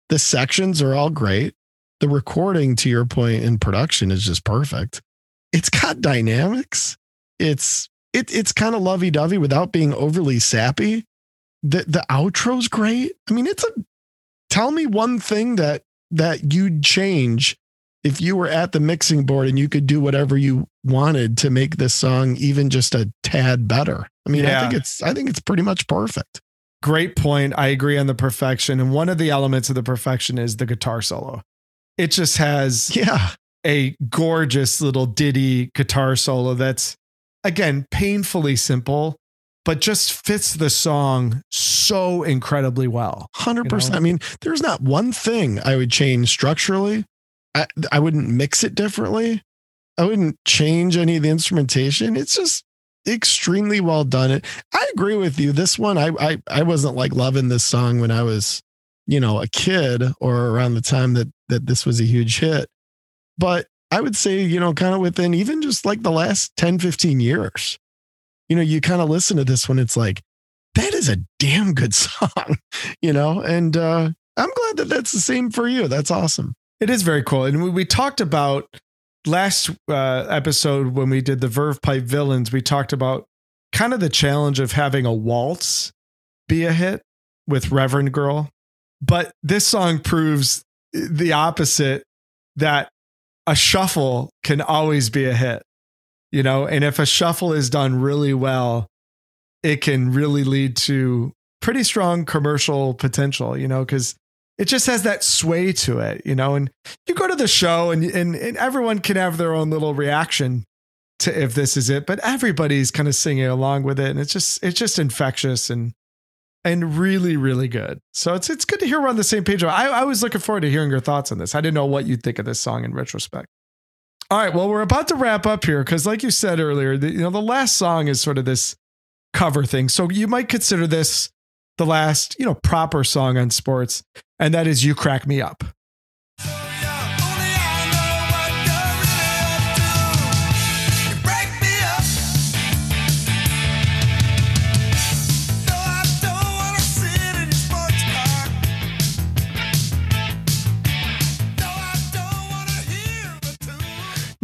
the sections are all great. The recording, to your point, in production is just perfect. It's got dynamics. It's it, it's kind of lovey dovey without being overly sappy. The the outro's great. I mean, it's a tell me one thing that that you'd change if you were at the mixing board and you could do whatever you wanted to make this song even just a tad better. I mean, I Yeah. think it's I think it's pretty much perfect. great point. I agree on the perfection. And one of the elements of the perfection is the guitar solo. It just has Yeah. a gorgeous little ditty guitar solo that's, again, painfully simple, but just fits the song so incredibly well. Hundred percent. know? I mean, there's not one thing I would change structurally. I I wouldn't mix it differently. I wouldn't change any of the instrumentation. It's just extremely well done. It. I agree with you. This one, I I I wasn't like loving this song when I was, you know, a kid or around the time that that this was a huge hit. But I would say, you know, kind of within even just like the last 10, 15 years, you know, you kind of listen to this one, it's like, that is a damn good song, you know, and uh, I'm glad that that's the same for you. That's awesome. It is very cool. And we, we talked about last uh, episode when we did the Verve Pipe Villains, we talked about kind of the challenge of having a waltz be a hit with Reverend Girl. But this song proves the opposite that a shuffle can always be a hit, you know, and if a shuffle is done really well, it can really lead to pretty strong commercial potential, you know, because it just has that sway to it, you know, and you go to the show and, and, and everyone can have their own little reaction to if this is it, but everybody's kind of singing along with it. And it's just, it's just infectious and, and really, really good. So it's, it's good to hear we're on the same page. I, I was looking forward to hearing your thoughts on this. I didn't know what you'd think of this song in retrospect. All right. Well, we're about to wrap up here because like you said earlier, the, you know, the last song is sort of this cover thing. So you might consider this the last, you know, proper song on sports, and that is You Crack Me Up.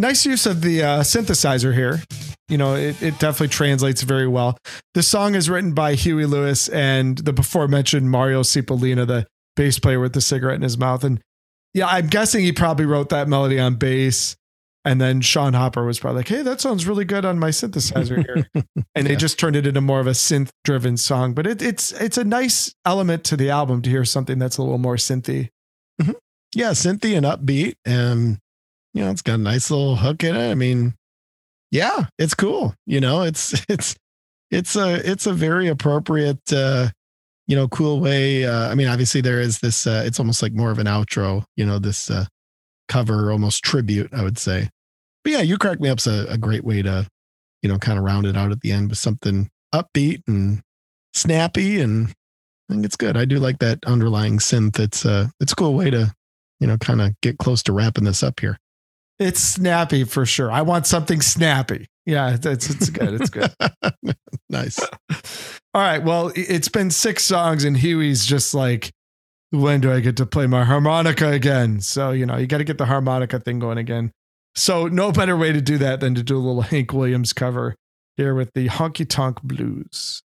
Nice use of the uh, synthesizer here. You know, it, it definitely translates very well. The song is written by Huey Lewis and the before mentioned Mario Cipollina, the bass player with the cigarette in his mouth. And yeah, I'm guessing he probably wrote that melody on bass. And then Sean Hopper was probably like, hey, that sounds really good on my synthesizer here. and they just turned it into more of a synth driven song. But it, it's it's a nice element to the album to hear something that's a little more synthy. Yeah, Cynthia and upbeat, and you know, it's got a nice little hook in it. I mean, yeah, it's cool. You know, it's it's it's a it's a very appropriate, uh, you know, cool way. Uh, I mean, obviously there is this. Uh, it's almost like more of an outro. You know, this uh, cover, almost tribute, I would say. But yeah, you crack me up's a, a great way to, you know, kind of round it out at the end with something upbeat and snappy, and I think it's good. I do like that underlying synth. It's a it's a cool way to you know, kind of get close to wrapping this up here. It's snappy for sure. I want something snappy. Yeah, it's it's good. It's good. nice. All right. Well, it's been six songs, and Huey's just like, when do I get to play my harmonica again? So, you know, you got to get the harmonica thing going again. So, no better way to do that than to do a little Hank Williams cover here with the Honky Tonk Blues.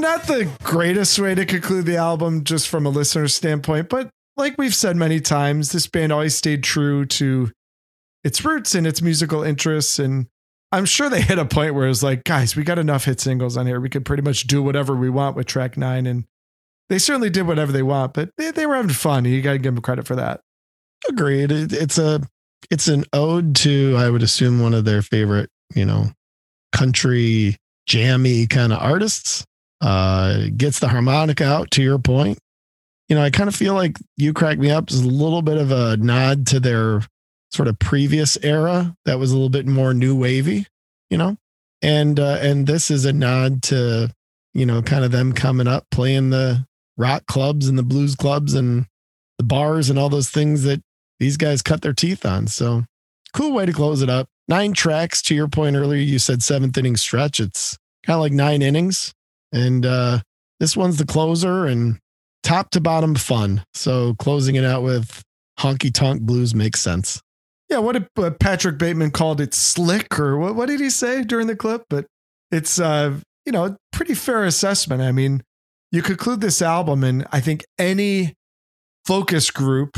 Not the greatest way to conclude the album just from a listener standpoint, but like we've said many times, this band always stayed true to its roots and its musical interests. And I'm sure they hit a point where it's like, guys, we got enough hit singles on here. We could pretty much do whatever we want with track nine. And they certainly did whatever they want, but they, they were having fun. You got to give them credit for that. Agreed. It's a it's an ode to I would assume one of their favorite, you know, country jammy kind of artists. Uh gets the harmonica out to your point. You know, I kind of feel like You Crack Me Up is a little bit of a nod to their sort of previous era that was a little bit more new wavy, you know? And uh and this is a nod to, you know, kind of them coming up playing the rock clubs and the blues clubs and the bars and all those things that these guys cut their teeth on. So cool way to close it up. Nine tracks to your point earlier. You said seventh inning stretch. It's kind of like nine innings. And uh, this one's the closer and top to bottom fun. So closing it out with honky tonk blues makes sense. Yeah, what did uh, Patrick Bateman called it slick or what, what did he say during the clip? But it's uh, you know, pretty fair assessment. I mean, you conclude this album and I think any focus group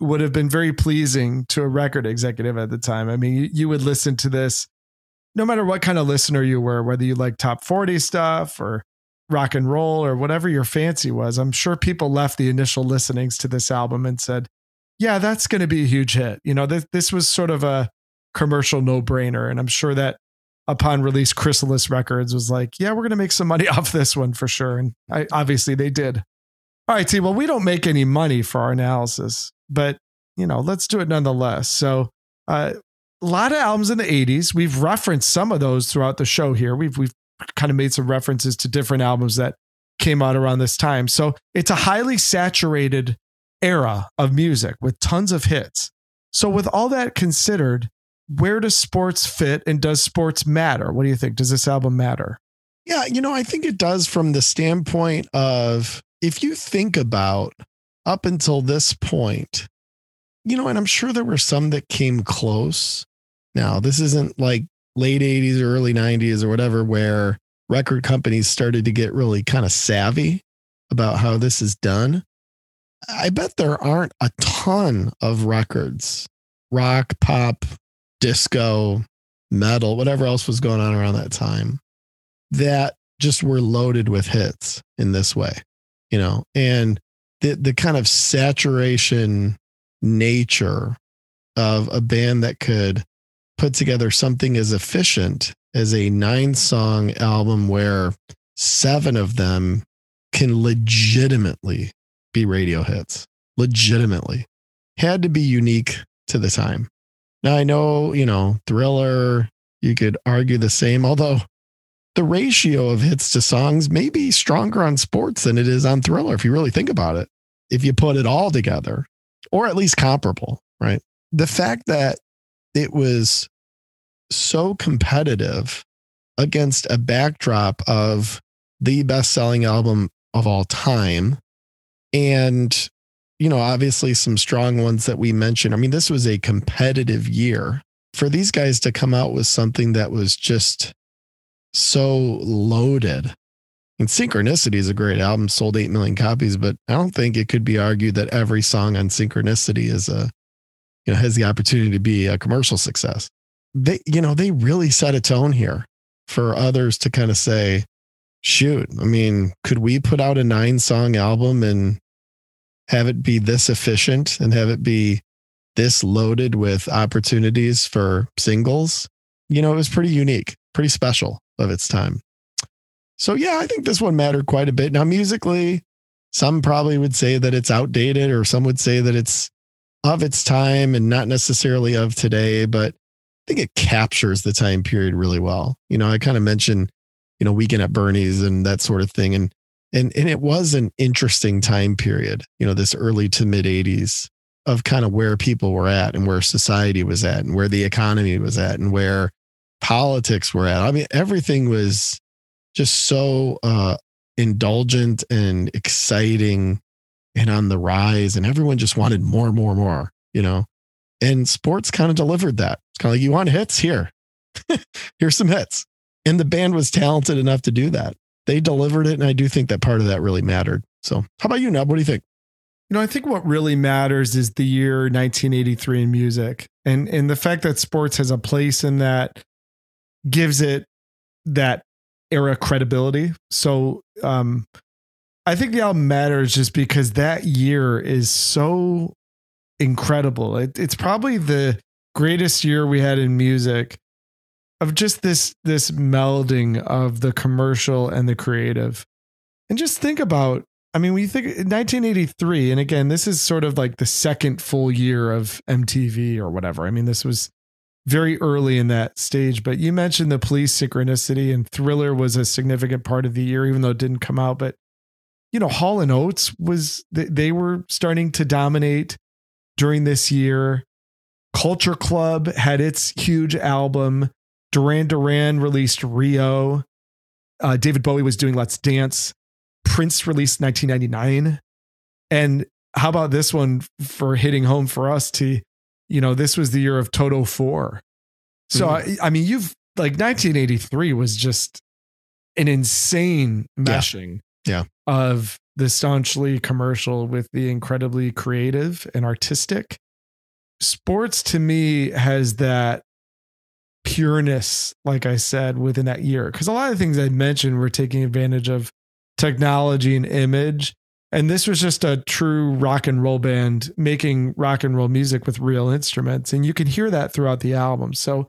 would have been very pleasing to a record executive at the time. I mean, you, you would listen to this no matter what kind of listener you were, whether you like top 40 stuff or rock and roll or whatever your fancy was. I'm sure people left the initial listenings to this album and said, yeah, that's going to be a huge hit. You know, this, this was sort of a commercial no brainer. And I'm sure that upon release, Chrysalis Records was like, yeah, we're going to make some money off this one for sure. And I, obviously they did. All right, T. Well, we don't make any money for our analysis, but, you know, let's do it nonetheless. So, uh, a lot of albums in the 80s. We've referenced some of those throughout the show here. We've, we've kind of made some references to different albums that came out around this time. So it's a highly saturated era of music with tons of hits. So, with all that considered, where does sports fit and does sports matter? What do you think? Does this album matter? Yeah, you know, I think it does from the standpoint of if you think about up until this point, you know, and I'm sure there were some that came close. Now, this isn't like late 80s or early 90s or whatever, where record companies started to get really kind of savvy about how this is done. I bet there aren't a ton of records, rock, pop, disco, metal, whatever else was going on around that time that just were loaded with hits in this way, you know, and the the kind of saturation nature of a band that could put together something as efficient as a nine song album where seven of them can legitimately be radio hits, legitimately. Had to be unique to the time. Now I know, you know, Thriller, you could argue the same, although the ratio of hits to songs may be stronger on sports than it is on thriller if you really think about it if you put it all together or at least comparable right? The fact that it was so competitive against a backdrop of the best selling album of all time. And you know obviously some strong ones that we mentioned. I mean this was a competitive year. For these guys to come out with something that was just so loaded. And Synchronicity is a great album, sold 8 million copies, but I don't think it could be argued that every song on Synchronicity is a, you know, has the opportunity to be a commercial success. They, you know, they really set a tone here for others to kind of say, shoot, I mean, could we put out a nine song album and have it be this efficient and have it be this loaded with opportunities for singles? You know, it was pretty unique, pretty special of its time. So yeah, I think this one mattered quite a bit. Now musically, some probably would say that it's outdated, or some would say that it's of its time and not necessarily of today, but I think it captures the time period really well. You know, I kind of mentioned, you know, weekend at Bernie's and that sort of thing. And and and it was an interesting time period, you know, this early to mid 80s of kind of where people were at and where society was at and where the economy was at and where politics were at. I mean, everything was just so uh indulgent and exciting and on the rise and everyone just wanted more more more you know? And sports kind of delivered that. It's kind of like you want hits? Here. Here's some hits. And the band was talented enough to do that. They delivered it and i do think that part of that really mattered. So how about you nub? What do you think? You know, I think what really matters is the year 1983 in music, and and the fact that sports has a place in that gives it that era credibility. So, um, I think the album matters just because that year is so incredible. It, it's probably the greatest year we had in music of just this this melding of the commercial and the creative. And just think about I mean, when you think 1983, and again, this is sort of like the second full year of MTV or whatever. I mean, this was very early in that stage, but you mentioned the police synchronicity and Thriller was a significant part of the year, even though it didn't come out. But, you know, Hall and Oates was, they, were starting to dominate during this year. Culture Club had its huge album. Duran Duran released Rio. Uh, David Bowie was doing Let's Dance. Prince released 1999. And how about this one for hitting home for us, T? You know, this was the year of Toto 4. So, I, I mean, you've like 1983 was just an insane meshing Yeah. Of the staunchly commercial with the incredibly creative and artistic. Sports to me has that pureness, like I said, within that year. Because a lot of things I mentioned were taking advantage of technology and image. And this was just a true rock and roll band making rock and roll music with real instruments. And you can hear that throughout the album. So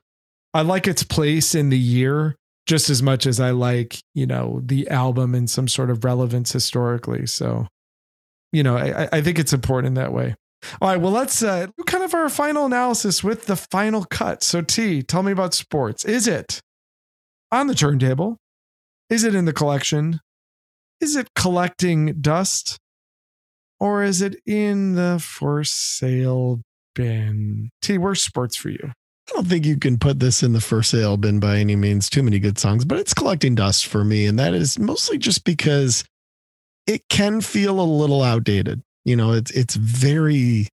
I like its place in the year just as much as I like, you know, the album and some sort of relevance historically. So, you know, I, I think it's important in that way. All right, well, let's uh, do kind of our final analysis with the final cut. So, T, tell me about sports. Is it on the turntable? Is it in the collection? Is it collecting dust? Or is it in the for sale bin? T, where's sports for you? I don't think you can put this in the for sale bin by any means. Too many good songs, but it's collecting dust for me. And that is mostly just because it can feel a little outdated. You know, it's it's very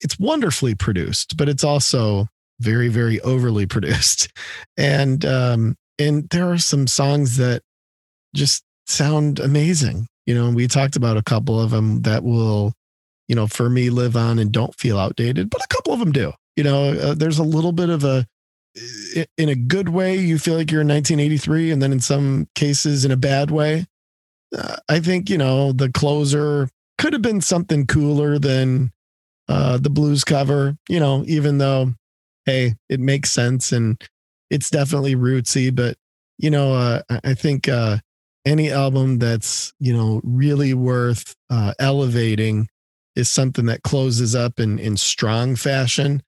it's wonderfully produced, but it's also very, very overly produced. And um, and there are some songs that just sound amazing. You know, we talked about a couple of them that will, you know, for me live on and don't feel outdated, but a couple of them do. You know, uh, there's a little bit of a, in a good way, you feel like you're in 1983, and then in some cases, in a bad way. Uh, I think, you know, the closer could have been something cooler than uh, the blues cover, you know, even though, hey, it makes sense and it's definitely rootsy, but, you know, uh, I- think uh, any album that's, you know, really worth uh, elevating is something that closes up in, in strong fashion.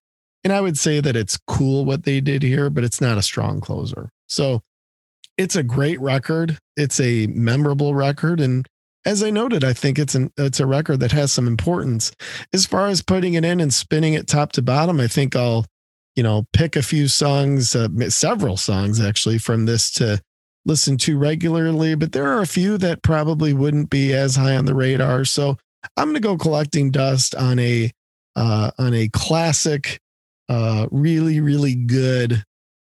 And I would say that it's cool what they did here, but it's not a strong closer. So it's a great record. It's a memorable record. And as I noted, I think it's an it's a record that has some importance. As far as putting it in and spinning it top to bottom, I think I'll, you know, pick a few songs, uh, several songs actually from this to listen to regularly. But there are a few that probably wouldn't be as high on the radar. So I'm going to go collecting dust on a uh, on a classic, uh, really really good,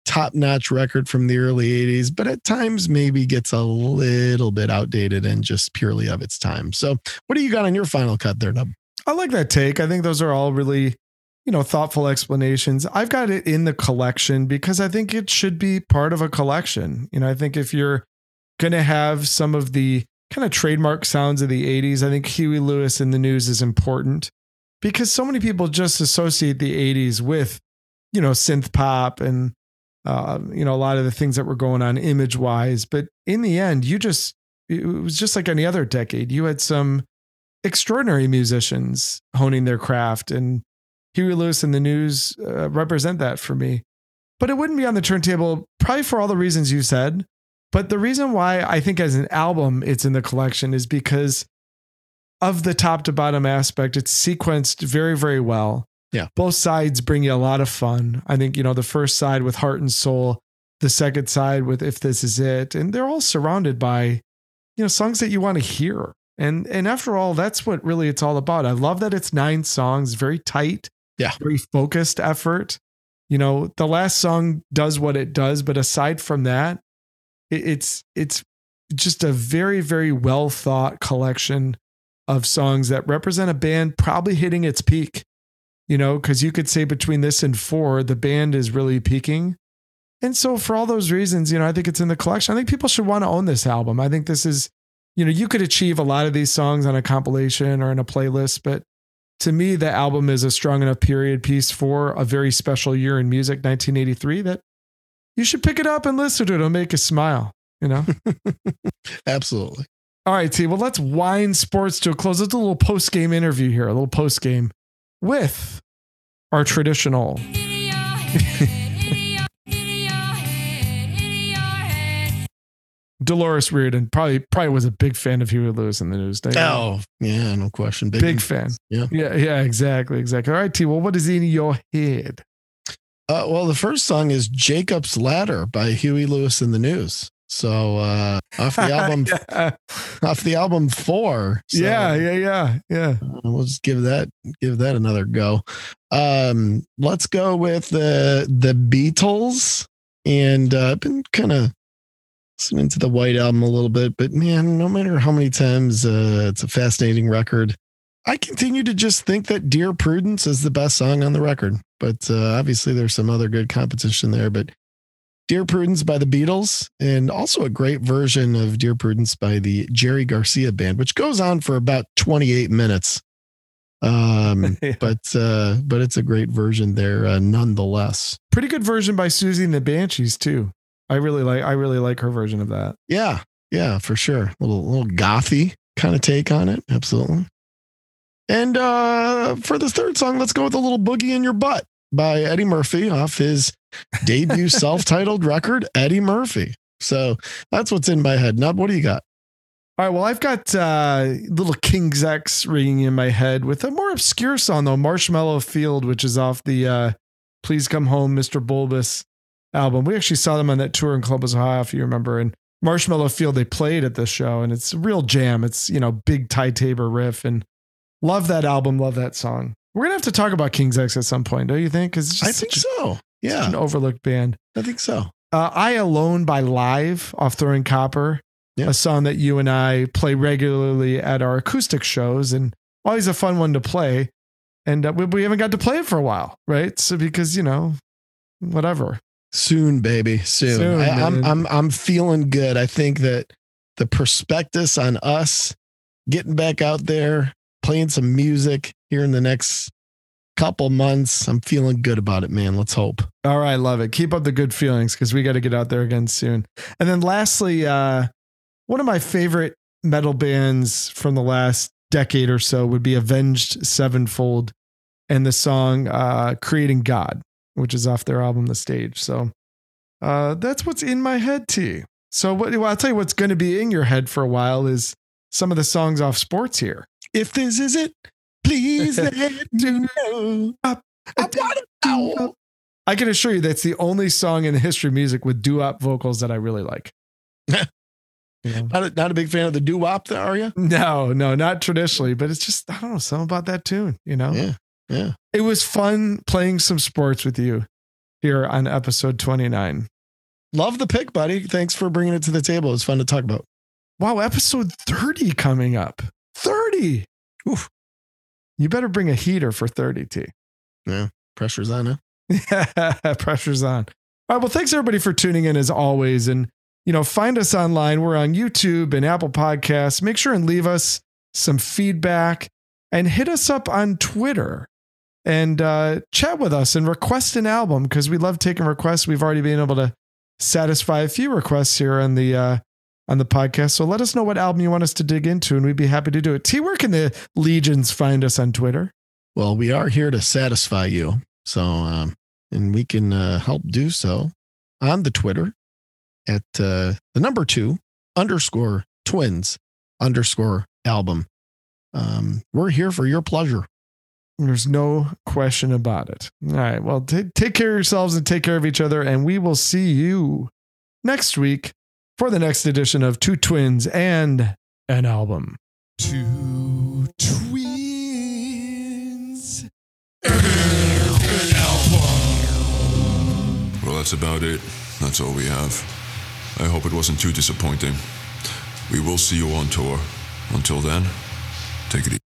top notch record from the early '80s, but at times maybe gets a little bit outdated and just purely of its time. So, what do you got on your final cut there, Nub? I like that take. I think those are all really, you know, thoughtful explanations. I've got it in the collection because I think it should be part of a collection. You know, I think if you're going to have some of the kind of trademark sounds of the 80s, I think Huey Lewis and the News is important because so many people just associate the 80s with, you know, synth pop and, uh, you know, a lot of the things that were going on image wise. But in the end, you just, it was just like any other decade. You had some extraordinary musicians honing their craft, and Huey Lewis and the News uh, represent that for me. But it wouldn't be on the turntable, probably for all the reasons you said. But the reason why I think as an album it's in the collection is because of the top to bottom aspect. It's sequenced very, very well. Yeah. Both sides bring you a lot of fun. I think, you know, the first side with Heart and Soul, the second side with If This Is It. And they're all surrounded by, you know, songs that you want to hear. And and after all, that's what really it's all about. I love that it's nine songs, very tight, Yeah. very focused effort. You know, the last song does what it does, but aside from that, it- it's it's just a very very well thought collection of songs that represent a band probably hitting its peak you know because you could say between this and Fore the band is really peaking. And so for all those reasons you know i think it's in the collection. I think people should want to own this album. I think this is you know you could achieve a lot of these songs on a compilation or in a playlist but to me the album is a strong enough period piece for a very special year in music 1983 that you should pick it up and listen to it. It'll make you smile you know? Absolutely. All right, T. Well, let's wind sports to a close. Let's do a little post game interview here, a little post game with our traditional. Dolores Reardon probably probably was a big fan of Huey Lewis and the News. don't you? Oh, yeah, no question. big, fan. Yeah. yeah, yeah, exactly, exactly. All right, T. Well, what is in your head? Uh, well, the first song is Jacob's Ladder by Huey Lewis and the News. So uh, off the album, yeah, off the album Fore. So, yeah, yeah, yeah, yeah. uh, we'll just give that give that another go. Um, let's go with the the Beatles, and uh, I've been kind of listening to the White Album a little bit, but man, no matter how many times uh, it's a fascinating record. I continue to just think that Dear Prudence is the best song on the record, but uh, obviously there's some other good competition there. But Dear Prudence by the Beatles, and also a great version of Dear Prudence by the Jerry Garcia Band, which goes on for about 28 minutes. Um, Yeah. but uh, but it's a great version there, uh, nonetheless. Pretty good version by Siouxsie and the Banshees too. I really like. I really like her version of that. Yeah, yeah, for sure. little little gothy kind of take on it, absolutely. And uh, for the third song, let's go with a little boogie in your butt by Eddie Murphy off his debut self-titled record, Eddie Murphy. So that's what's in my head. Nub, what do you got? All right. Well, I've got uh, little King's X ringing in my head with a more obscure song though, "Marshmallow Field," which is off the uh, "Please Come Home, Mr. Bulbous" album. We actually saw them on that tour in Columbus, Ohio, if you remember. And Marshmallow Field, they played at this show, and it's a real jam. It's you know big Ty Tabor riff, and love that album, love that song. We're gonna have to talk about King's X at some point, don't you think? Because I think so. Yeah, an overlooked band. I think so. Uh, I Alone by Live off Throwing Copper, Yeah. a song that you and I play regularly at our acoustic shows and always a fun one to play. And uh, we, we haven't got to play it for a while, right? So because, you know, whatever. Soon, baby, soon. Soon, I, I'm. I'm I'm feeling good. I think that the prospectus on us getting back out there, playing some music here in the next couple months, I'm feeling good about it, man. Let's hope. All right, love it. Keep up the good feelings because we got to get out there again soon. And then lastly, uh, one of my favorite metal bands from the last decade or so would be Avenged Sevenfold and the song uh, Creating God, which is off their album The Stage. So uh, that's what's in my head, T. So what, well, I'll tell you what's going to be in your head for a while is some of the songs off sports here. If this is it, please let me know. I want to know. I can assure you that's the only song in the history of music with doo-wop vocals that I really like. You know? Not a, not a big fan of the doo wop, are you? No, no, not traditionally, but it's just I don't know something about that tune. You know, Yeah, yeah. it was fun playing some sports with you here on episode twenty nine. Love the pick, buddy. Thanks for bringing it to the table. It was fun to talk about. Wow, episode thirty coming up. Thirty. Oof. You better bring a heater for thirty, T. Yeah. Pressure's on, huh? Yeah, pressure's on. All right. Well, thanks everybody for tuning in as always. And, you know, find us online. We're on YouTube and Apple Podcasts. Make sure and leave us some feedback and hit us up on Twitter and uh, chat with us and request an album because we love taking requests. We've already been able to satisfy a few requests here on the uh, on the podcast. So let us know what album you want us to dig into, and we'd be happy to do it. T, where can the legions find us on Twitter? Well, we are here to satisfy you. So, um, and we can uh, help do so on the Twitter at uh, the number two underscore twins underscore album. Um, we're here for your pleasure. There's no question about it. All right. Well, ta- take care of yourselves and take care of each other. And we will see you next week for the next edition of Two Twins and an Album. Two twins. and an Album. Well, that's about it. That's all we have. I hope it wasn't too disappointing. We will see you on tour. Until then, take it easy.